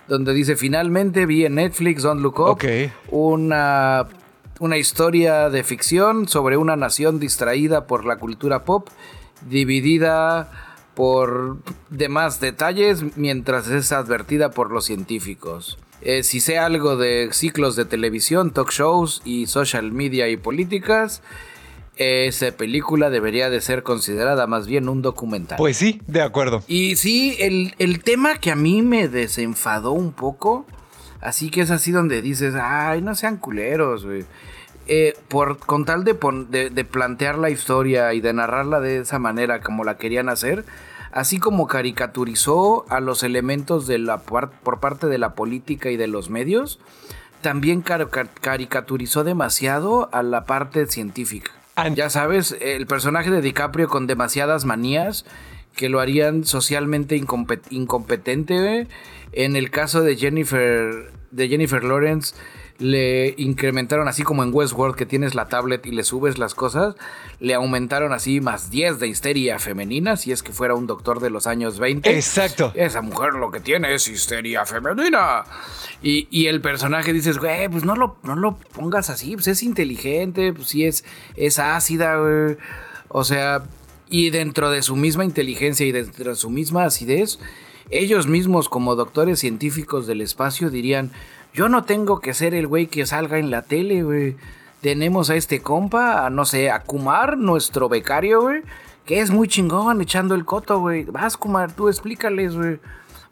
donde dice: Finalmente vi en Netflix Don't Look Up una, una historia de ficción sobre una nación distraída por la cultura pop, dividida por demás detalles mientras es advertida por los científicos. Eh, si sé algo de ciclos de televisión, talk shows y social media y políticas, esa película debería de ser considerada más bien un documental. Pues sí, de acuerdo. Y sí, el, tema que a mí me desenfadó un poco, así que es así donde dices, ay, no sean culeros, güey. Eh, por, con tal de, de, plantear la historia y de narrarla de esa manera como la querían hacer, así como caricaturizó a los elementos de la por parte de la política y de los medios, también caricaturizó demasiado a la parte científica. Ya sabes, el personaje de DiCaprio con demasiadas manías que lo harían socialmente incompetente. En el caso de Jennifer, de Jennifer Lawrence, le incrementaron así como en Westworld que tienes la tablet y le subes las cosas, le aumentaron así más 10 de histeria femenina, si es que fuera un doctor de los años 20. Exacto. Esa mujer lo que tiene es histeria femenina. Y, el personaje dices, güey, pues no lo, no lo pongas así, pues es inteligente, pues sí es, es ácida, güey. O sea, y dentro de su misma inteligencia y dentro de su misma acidez, ellos mismos como doctores científicos del espacio dirían, yo no tengo que ser el güey que salga en la tele, güey. Tenemos a este compa, a no sé, a Kumar, nuestro becario, güey, que es muy chingón echando el coto, güey. Vas, Kumar, tú explícales, güey.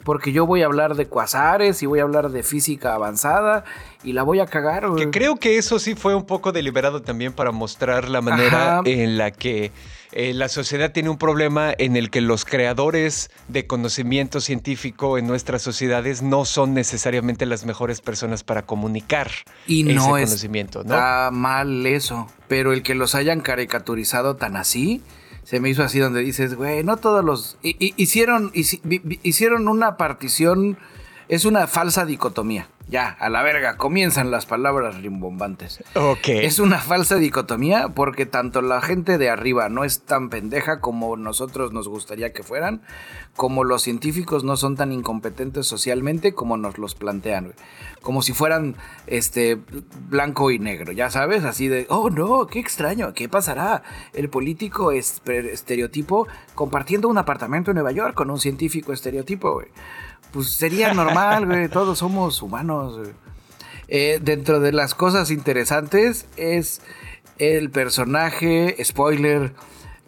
Porque yo voy a hablar de cuasares y voy a hablar de física avanzada y la voy a cagar, güey. Que creo que eso sí fue un poco deliberado también para mostrar la manera en la que eh, la sociedad tiene un problema en el que los creadores de conocimiento científico en nuestras sociedades no son necesariamente las mejores personas para comunicar y ese no conocimiento. ¿no? Está mal eso, pero el que los hayan caricaturizado tan así, se me hizo así donde dices, güey, no todos los... hicieron, hicieron una partición, es una falsa dicotomía. Ya, a la verga, comienzan las palabras rimbombantes. Ok. Es una falsa dicotomía porque tanto la gente de arriba no es tan pendeja como nosotros nos gustaría que fueran, como los científicos no son tan incompetentes socialmente como nos los plantean, Como si fueran este blanco y negro, ya sabes, así de, oh no, qué extraño, ¿qué pasará? El político es estereotipo compartiendo un apartamento en Nueva York con un científico estereotipo, güey pues sería normal, güey. *laughs* Todos somos humanos. Eh, dentro de las cosas interesantes es el personaje, spoiler,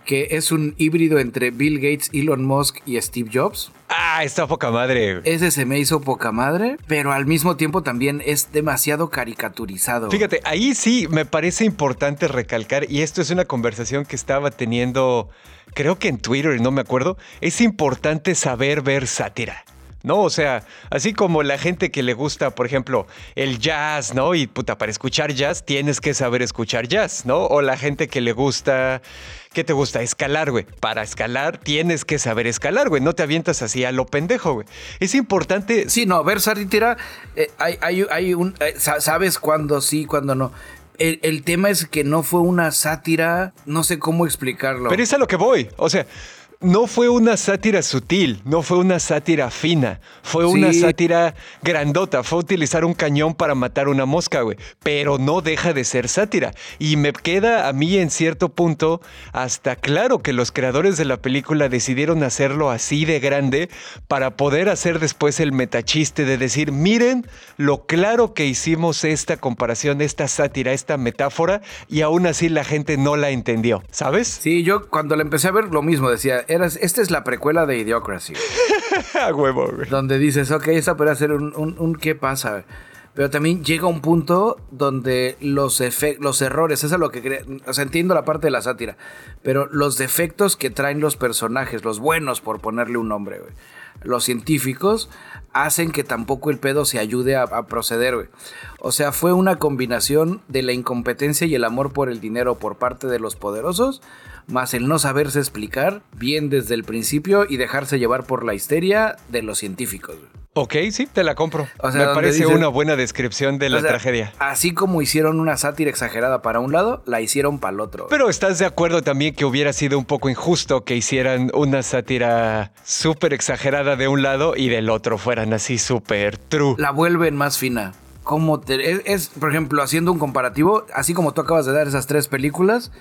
que es un híbrido entre Bill Gates, Elon Musk y Steve Jobs. Ah, está poca madre. Ese se me hizo poca madre, pero al mismo tiempo también es demasiado caricaturizado. Fíjate, ahí sí me parece importante recalcar, y esto es una conversación que estaba teniendo, creo que en Twitter, no me acuerdo, es importante saber ver sátira. ¿No? O sea, así como la gente que le gusta, por ejemplo, el jazz, ¿no? Y puta, para escuchar jazz tienes que saber escuchar jazz, ¿no? O la gente que le gusta, ¿qué te gusta? Escalar, güey. Para escalar tienes que saber escalar, güey. No te avientas así a lo pendejo, güey. Es importante. Sí, no, ver sátira, eh, hay, hay, un. Eh, sabes cuándo sí, cuándo no. El, el, tema es que no fue una sátira, no sé cómo explicarlo. Pero es a lo que voy. O sea, no fue una sátira sutil, no fue una sátira fina, fue una sátira grandota, fue utilizar un cañón para matar una mosca, güey, pero no deja de ser sátira. Y me queda a mí en cierto punto hasta claro que los creadores de la película decidieron hacerlo así de grande para poder hacer después el metachiste de decir, miren lo claro que hicimos esta comparación, esta sátira, esta metáfora, y aún así la gente no la entendió, ¿sabes? Sí, yo cuando la empecé a ver lo mismo, decía, esta es la precuela de Idiocracy. *laughs* A huevo, güey. Donde dices, ok, esta puede ser un, un, qué pasa. Pero también llega un punto donde los, los errores, eso es lo que... O sea, entiendo la parte de la sátira, pero los defectos que traen los personajes, los buenos por ponerle un nombre, güey. los científicos, hacen que tampoco el pedo se ayude a, proceder. O sea, fue una combinación de la incompetencia y el amor por el dinero por parte de los poderosos, más el no saberse explicar bien desde el principio y dejarse llevar por la histeria de los científicos. Ok, sí, te la compro. O sea, Me parece dicen- una buena descripción de la O sea, tragedia. Así como hicieron una sátira exagerada para un lado, la hicieron para el otro. Pero estás de acuerdo también que hubiera sido un poco injusto que hicieran una sátira súper exagerada de un lado y del otro fueran así súper true. la vuelven más fina. Como te- es, es, por ejemplo, haciendo un comparativo, así como tú acabas de dar esas tres películas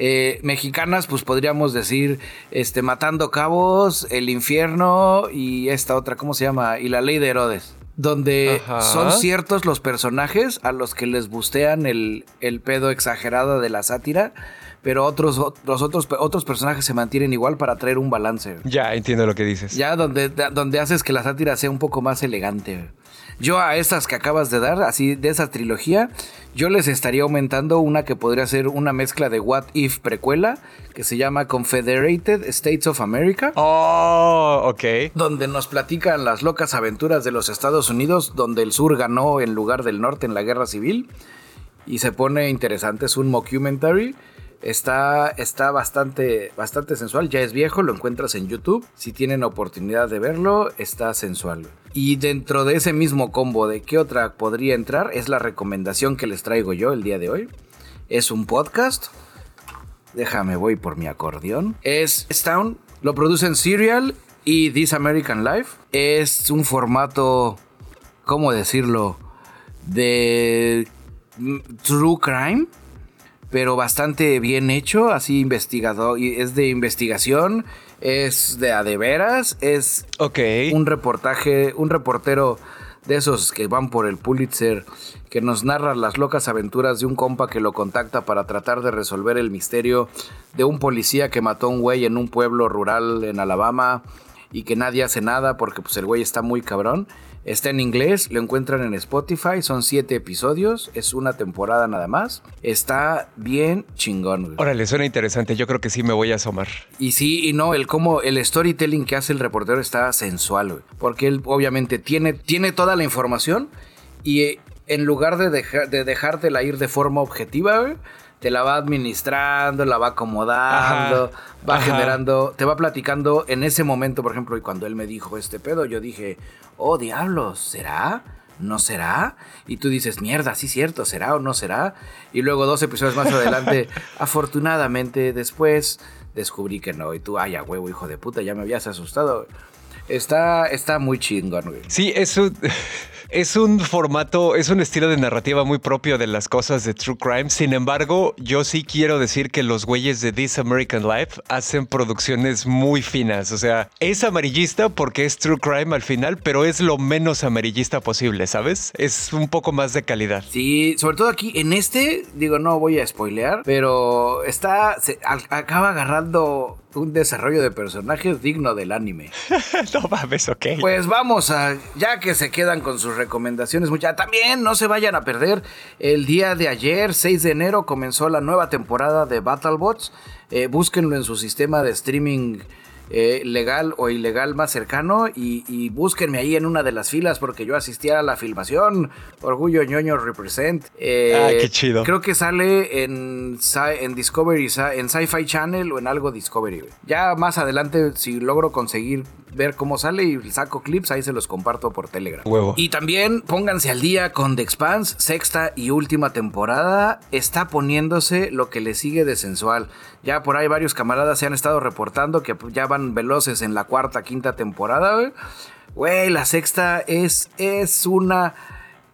eh, mexicanas, pues podríamos decir, este, Matando Cabos, El Infierno y esta otra, ¿cómo se llama? Y La Ley de Herodes. Donde Ajá. son ciertos los personajes a los que les bustean el, el pedo exagerado de la sátira, pero otros, los otros, otros personajes se mantienen igual para traer un balance. Ya entiendo lo que dices. Ya donde, donde haces que la sátira sea un poco más elegante. Yo a estas que acabas de dar, así de esa trilogía, yo les estaría aumentando una que podría ser una mezcla de What If precuela, que se llama Confederated States of America. Oh, ok. Donde nos platican las locas aventuras de los Estados Unidos, donde el sur ganó en lugar del norte en la guerra civil. Y se pone interesante, es un mockumentary. Está, está bastante, bastante sensual, ya es viejo, lo encuentras en YouTube. Si tienen oportunidad de verlo, está sensual. Y dentro de ese mismo combo de qué otra podría entrar, es la recomendación que les traigo yo el día de hoy. Es un podcast. Déjame, voy por mi acordeón. Es Town, lo producen Serial y This American Life. Es un formato, ¿cómo decirlo? De mm, true crime pero bastante bien hecho, así investigado, y es de investigación, es de a de veras, es un reportaje, un reportero de esos que van por el Pulitzer, que nos narra las locas aventuras de un compa que lo contacta para tratar de resolver el misterio de un policía que mató a un güey en un pueblo rural en Alabama y que nadie hace nada porque pues el güey está muy cabrón. Está en inglés, lo encuentran en Spotify, son siete episodios, es una temporada nada más. Está bien chingón. güey. Órale, suena interesante. Yo creo que sí me voy a asomar. Y sí y no, el cómo el storytelling que hace el reportero está sensual, güey. Porque él obviamente tiene, tiene toda la información y eh, en lugar de, deja- de dejártela ir de forma objetiva, güey, te la va administrando, la va acomodando, Ajá, va ajá. generando, te va platicando en ese momento, por ejemplo, y cuando él me dijo este pedo, yo dije, oh diablos, ¿será? ¿No será? Y tú dices, mierda, sí cierto, ¿será o no será? Y luego dos episodios más adelante, *laughs* afortunadamente después descubrí que no. Y tú, ay, a huevo, hijo de puta, ya me habías asustado. Está, está muy chingón, güey. Sí, es un, es un formato, es un estilo de narrativa muy propio de las cosas de True Crime. Sin embargo, yo sí quiero decir que los güeyes de This American Life hacen producciones muy finas. O sea, es amarillista porque es True Crime al final, pero es lo menos amarillista posible, ¿sabes? Es un poco más de calidad. Sí, sobre todo aquí en este, digo, no voy a spoilear, pero está, se, acaba agarrando un desarrollo de personajes digno del anime. *laughs* no mames, ok. Pues vamos a, ya que se quedan con sus recomendaciones, mucha, también no se vayan a perder. El día de ayer, 6 de enero, comenzó la nueva temporada de BattleBots. Eh, búsquenlo en su sistema de streaming eh, legal o ilegal más cercano y, y búsquenme ahí en una de las filas porque yo asistí a la filmación. Orgullo ñoño represent. Eh, Ah, qué chido. Creo que sale en, en Discovery, en Sci-Fi Channel o en algo Discovery. Ya más adelante, si logro conseguir ver cómo sale y saco clips, ahí se los comparto por Telegram. Huevo. Y también pónganse al día con The Expanse, sexta y última temporada. Está poniéndose lo que le sigue de sensual. Ya por ahí varios camaradas se han estado reportando que ya van veloces en la cuarta, quinta temporada. güey. Güey, la sexta es, es una.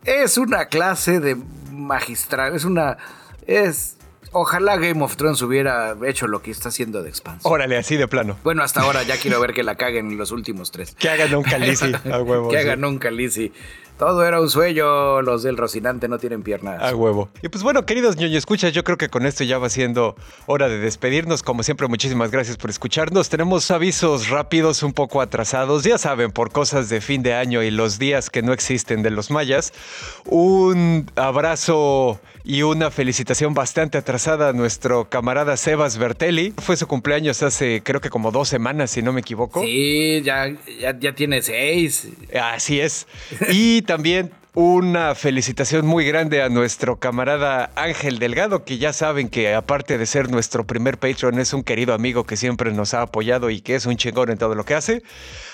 Es una clase de magistral. Es una. Es. Ojalá Game of Thrones hubiera hecho lo que está haciendo The Expanse. Órale, así de plano. Bueno, hasta ahora ya quiero ver que la caguen en los últimos tres. Que hagan un calici *laughs* a huevo. que sí. hagan un calici. Todo era un sueño, los del Rocinante no tienen piernas. A huevo. Y pues bueno, queridos ñoño escuchas, yo creo que con esto ya va siendo hora de despedirnos. Como siempre, muchísimas gracias por escucharnos. Tenemos avisos rápidos, un poco atrasados, ya saben, por cosas de fin de año y los días que no existen de los mayas. Un abrazo y una felicitación bastante atrasada a nuestro camarada Sebas Bertelli. Fue su cumpleaños hace creo que como dos semanas, si no me equivoco. Sí, ya, ya, ya tiene seis. Así es. Y también una felicitación muy grande a nuestro camarada Ángel Delgado, que ya saben que aparte de ser nuestro primer Patreon, es un querido amigo que siempre nos ha apoyado y que es un chingón en todo lo que hace.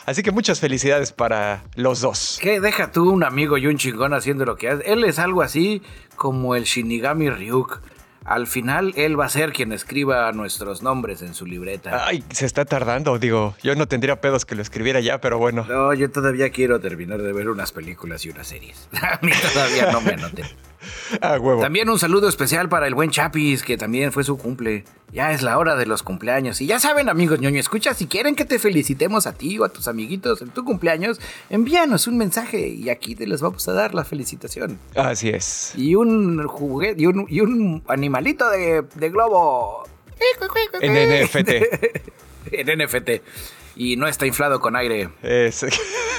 Así que muchas felicidades para los dos. ¿Qué? Deja tú un amigo y un chingón haciendo lo que hace. Él es algo así como el Shinigami Ryuk. Al final él va a ser quien escriba nuestros nombres en su libreta. Ay, se está tardando, digo, yo no tendría pedos que lo escribiera ya, pero bueno. No, yo todavía quiero terminar de ver unas películas y unas series. *laughs* A mí todavía no me anoté. *laughs* Ah, huevo. También un saludo especial para el buen Chapis, que también fue su cumple. Ya es la hora de los cumpleaños. Y ya saben, amigos ñoño, escucha, si quieren que te felicitemos a ti o a tus amiguitos en tu cumpleaños, envíanos un mensaje y aquí te les vamos a dar la felicitación. Así es. Y un juguete, y un, y un animalito de, de globo. En NFT. *laughs* en NFT. Y no está inflado con aire.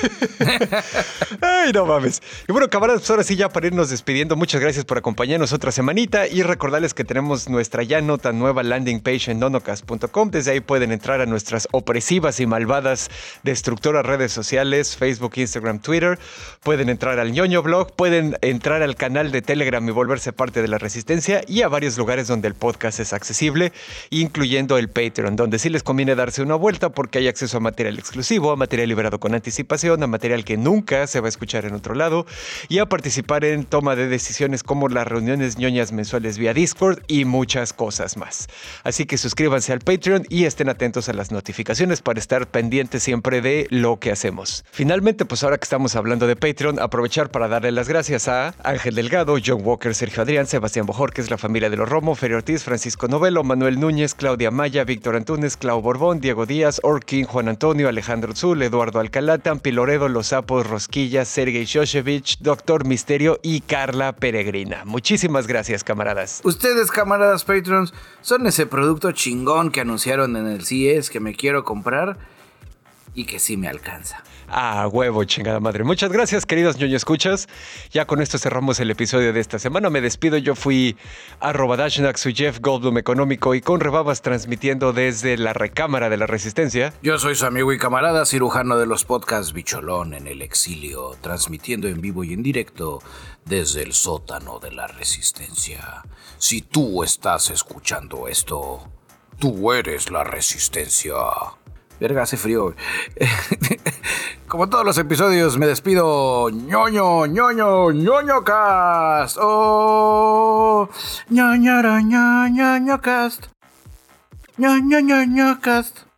*laughs* Ay, no mames. Y bueno, camaradas, pues ahora sí, ya para irnos despidiendo, muchas gracias por acompañarnos otra semanita y recordarles que tenemos nuestra ya no tan nueva landing page en nonocast.com. Desde ahí pueden entrar a nuestras opresivas y malvadas destructoras redes sociales, Facebook, Instagram, Twitter. Pueden entrar al ñoño blog, pueden entrar al canal de Telegram y volverse parte de la resistencia y a varios lugares donde el podcast es accesible, incluyendo el Patreon, donde sí les conviene darse una vuelta porque hay acceso a material exclusivo, a material liberado con anticipación, a material que nunca se va a escuchar en otro lado y a participar en toma de decisiones como las reuniones ñoñas mensuales vía Discord y muchas cosas más. Así que suscríbanse al Patreon y estén atentos a las notificaciones para estar pendientes siempre de lo que hacemos. Finalmente, pues ahora que estamos hablando de Patreon, aprovechar para darle las gracias a Ángel Delgado, John Walker, Sergio Adrián, Sebastián Bojorquez, la familia de los Romo, Ferio Ortiz, Francisco Novelo, Manuel Núñez, Claudia Maya, Víctor Antunes, Clau Borbón, Diego Díaz, Orkin, Juan Antonio, Alejandro Zul, Eduardo Alcalá, Tampi Loredo, Los Sapos, Rosquilla, Sergei Shoshevich, Doctor Misterio y Carla Peregrina. Muchísimas gracias, camaradas. Ustedes, camaradas Patrons, son ese producto chingón que anunciaron en el CES que me quiero comprar y que sí me alcanza. Ah, huevo, chingada madre. Muchas gracias, queridos ñoño escuchas. Ya con esto cerramos el episodio de esta semana. Me despido. Yo fui arroba Dashnak, soy Jeff Goldblum Económico y con Rebabas transmitiendo desde la recámara de la Resistencia. Yo soy su amigo y camarada, cirujano de los podcasts Bicholón en el exilio, transmitiendo en vivo y en directo desde el sótano de la Resistencia. Si tú estás escuchando esto, tú eres la Resistencia. Verga, hace frío. *laughs* Como todos los episodios, me despido. ñoño, ñoño, ñoño cast. Oh, ñoño, ñoño, ñoño cast. ñoño, ñoño cast.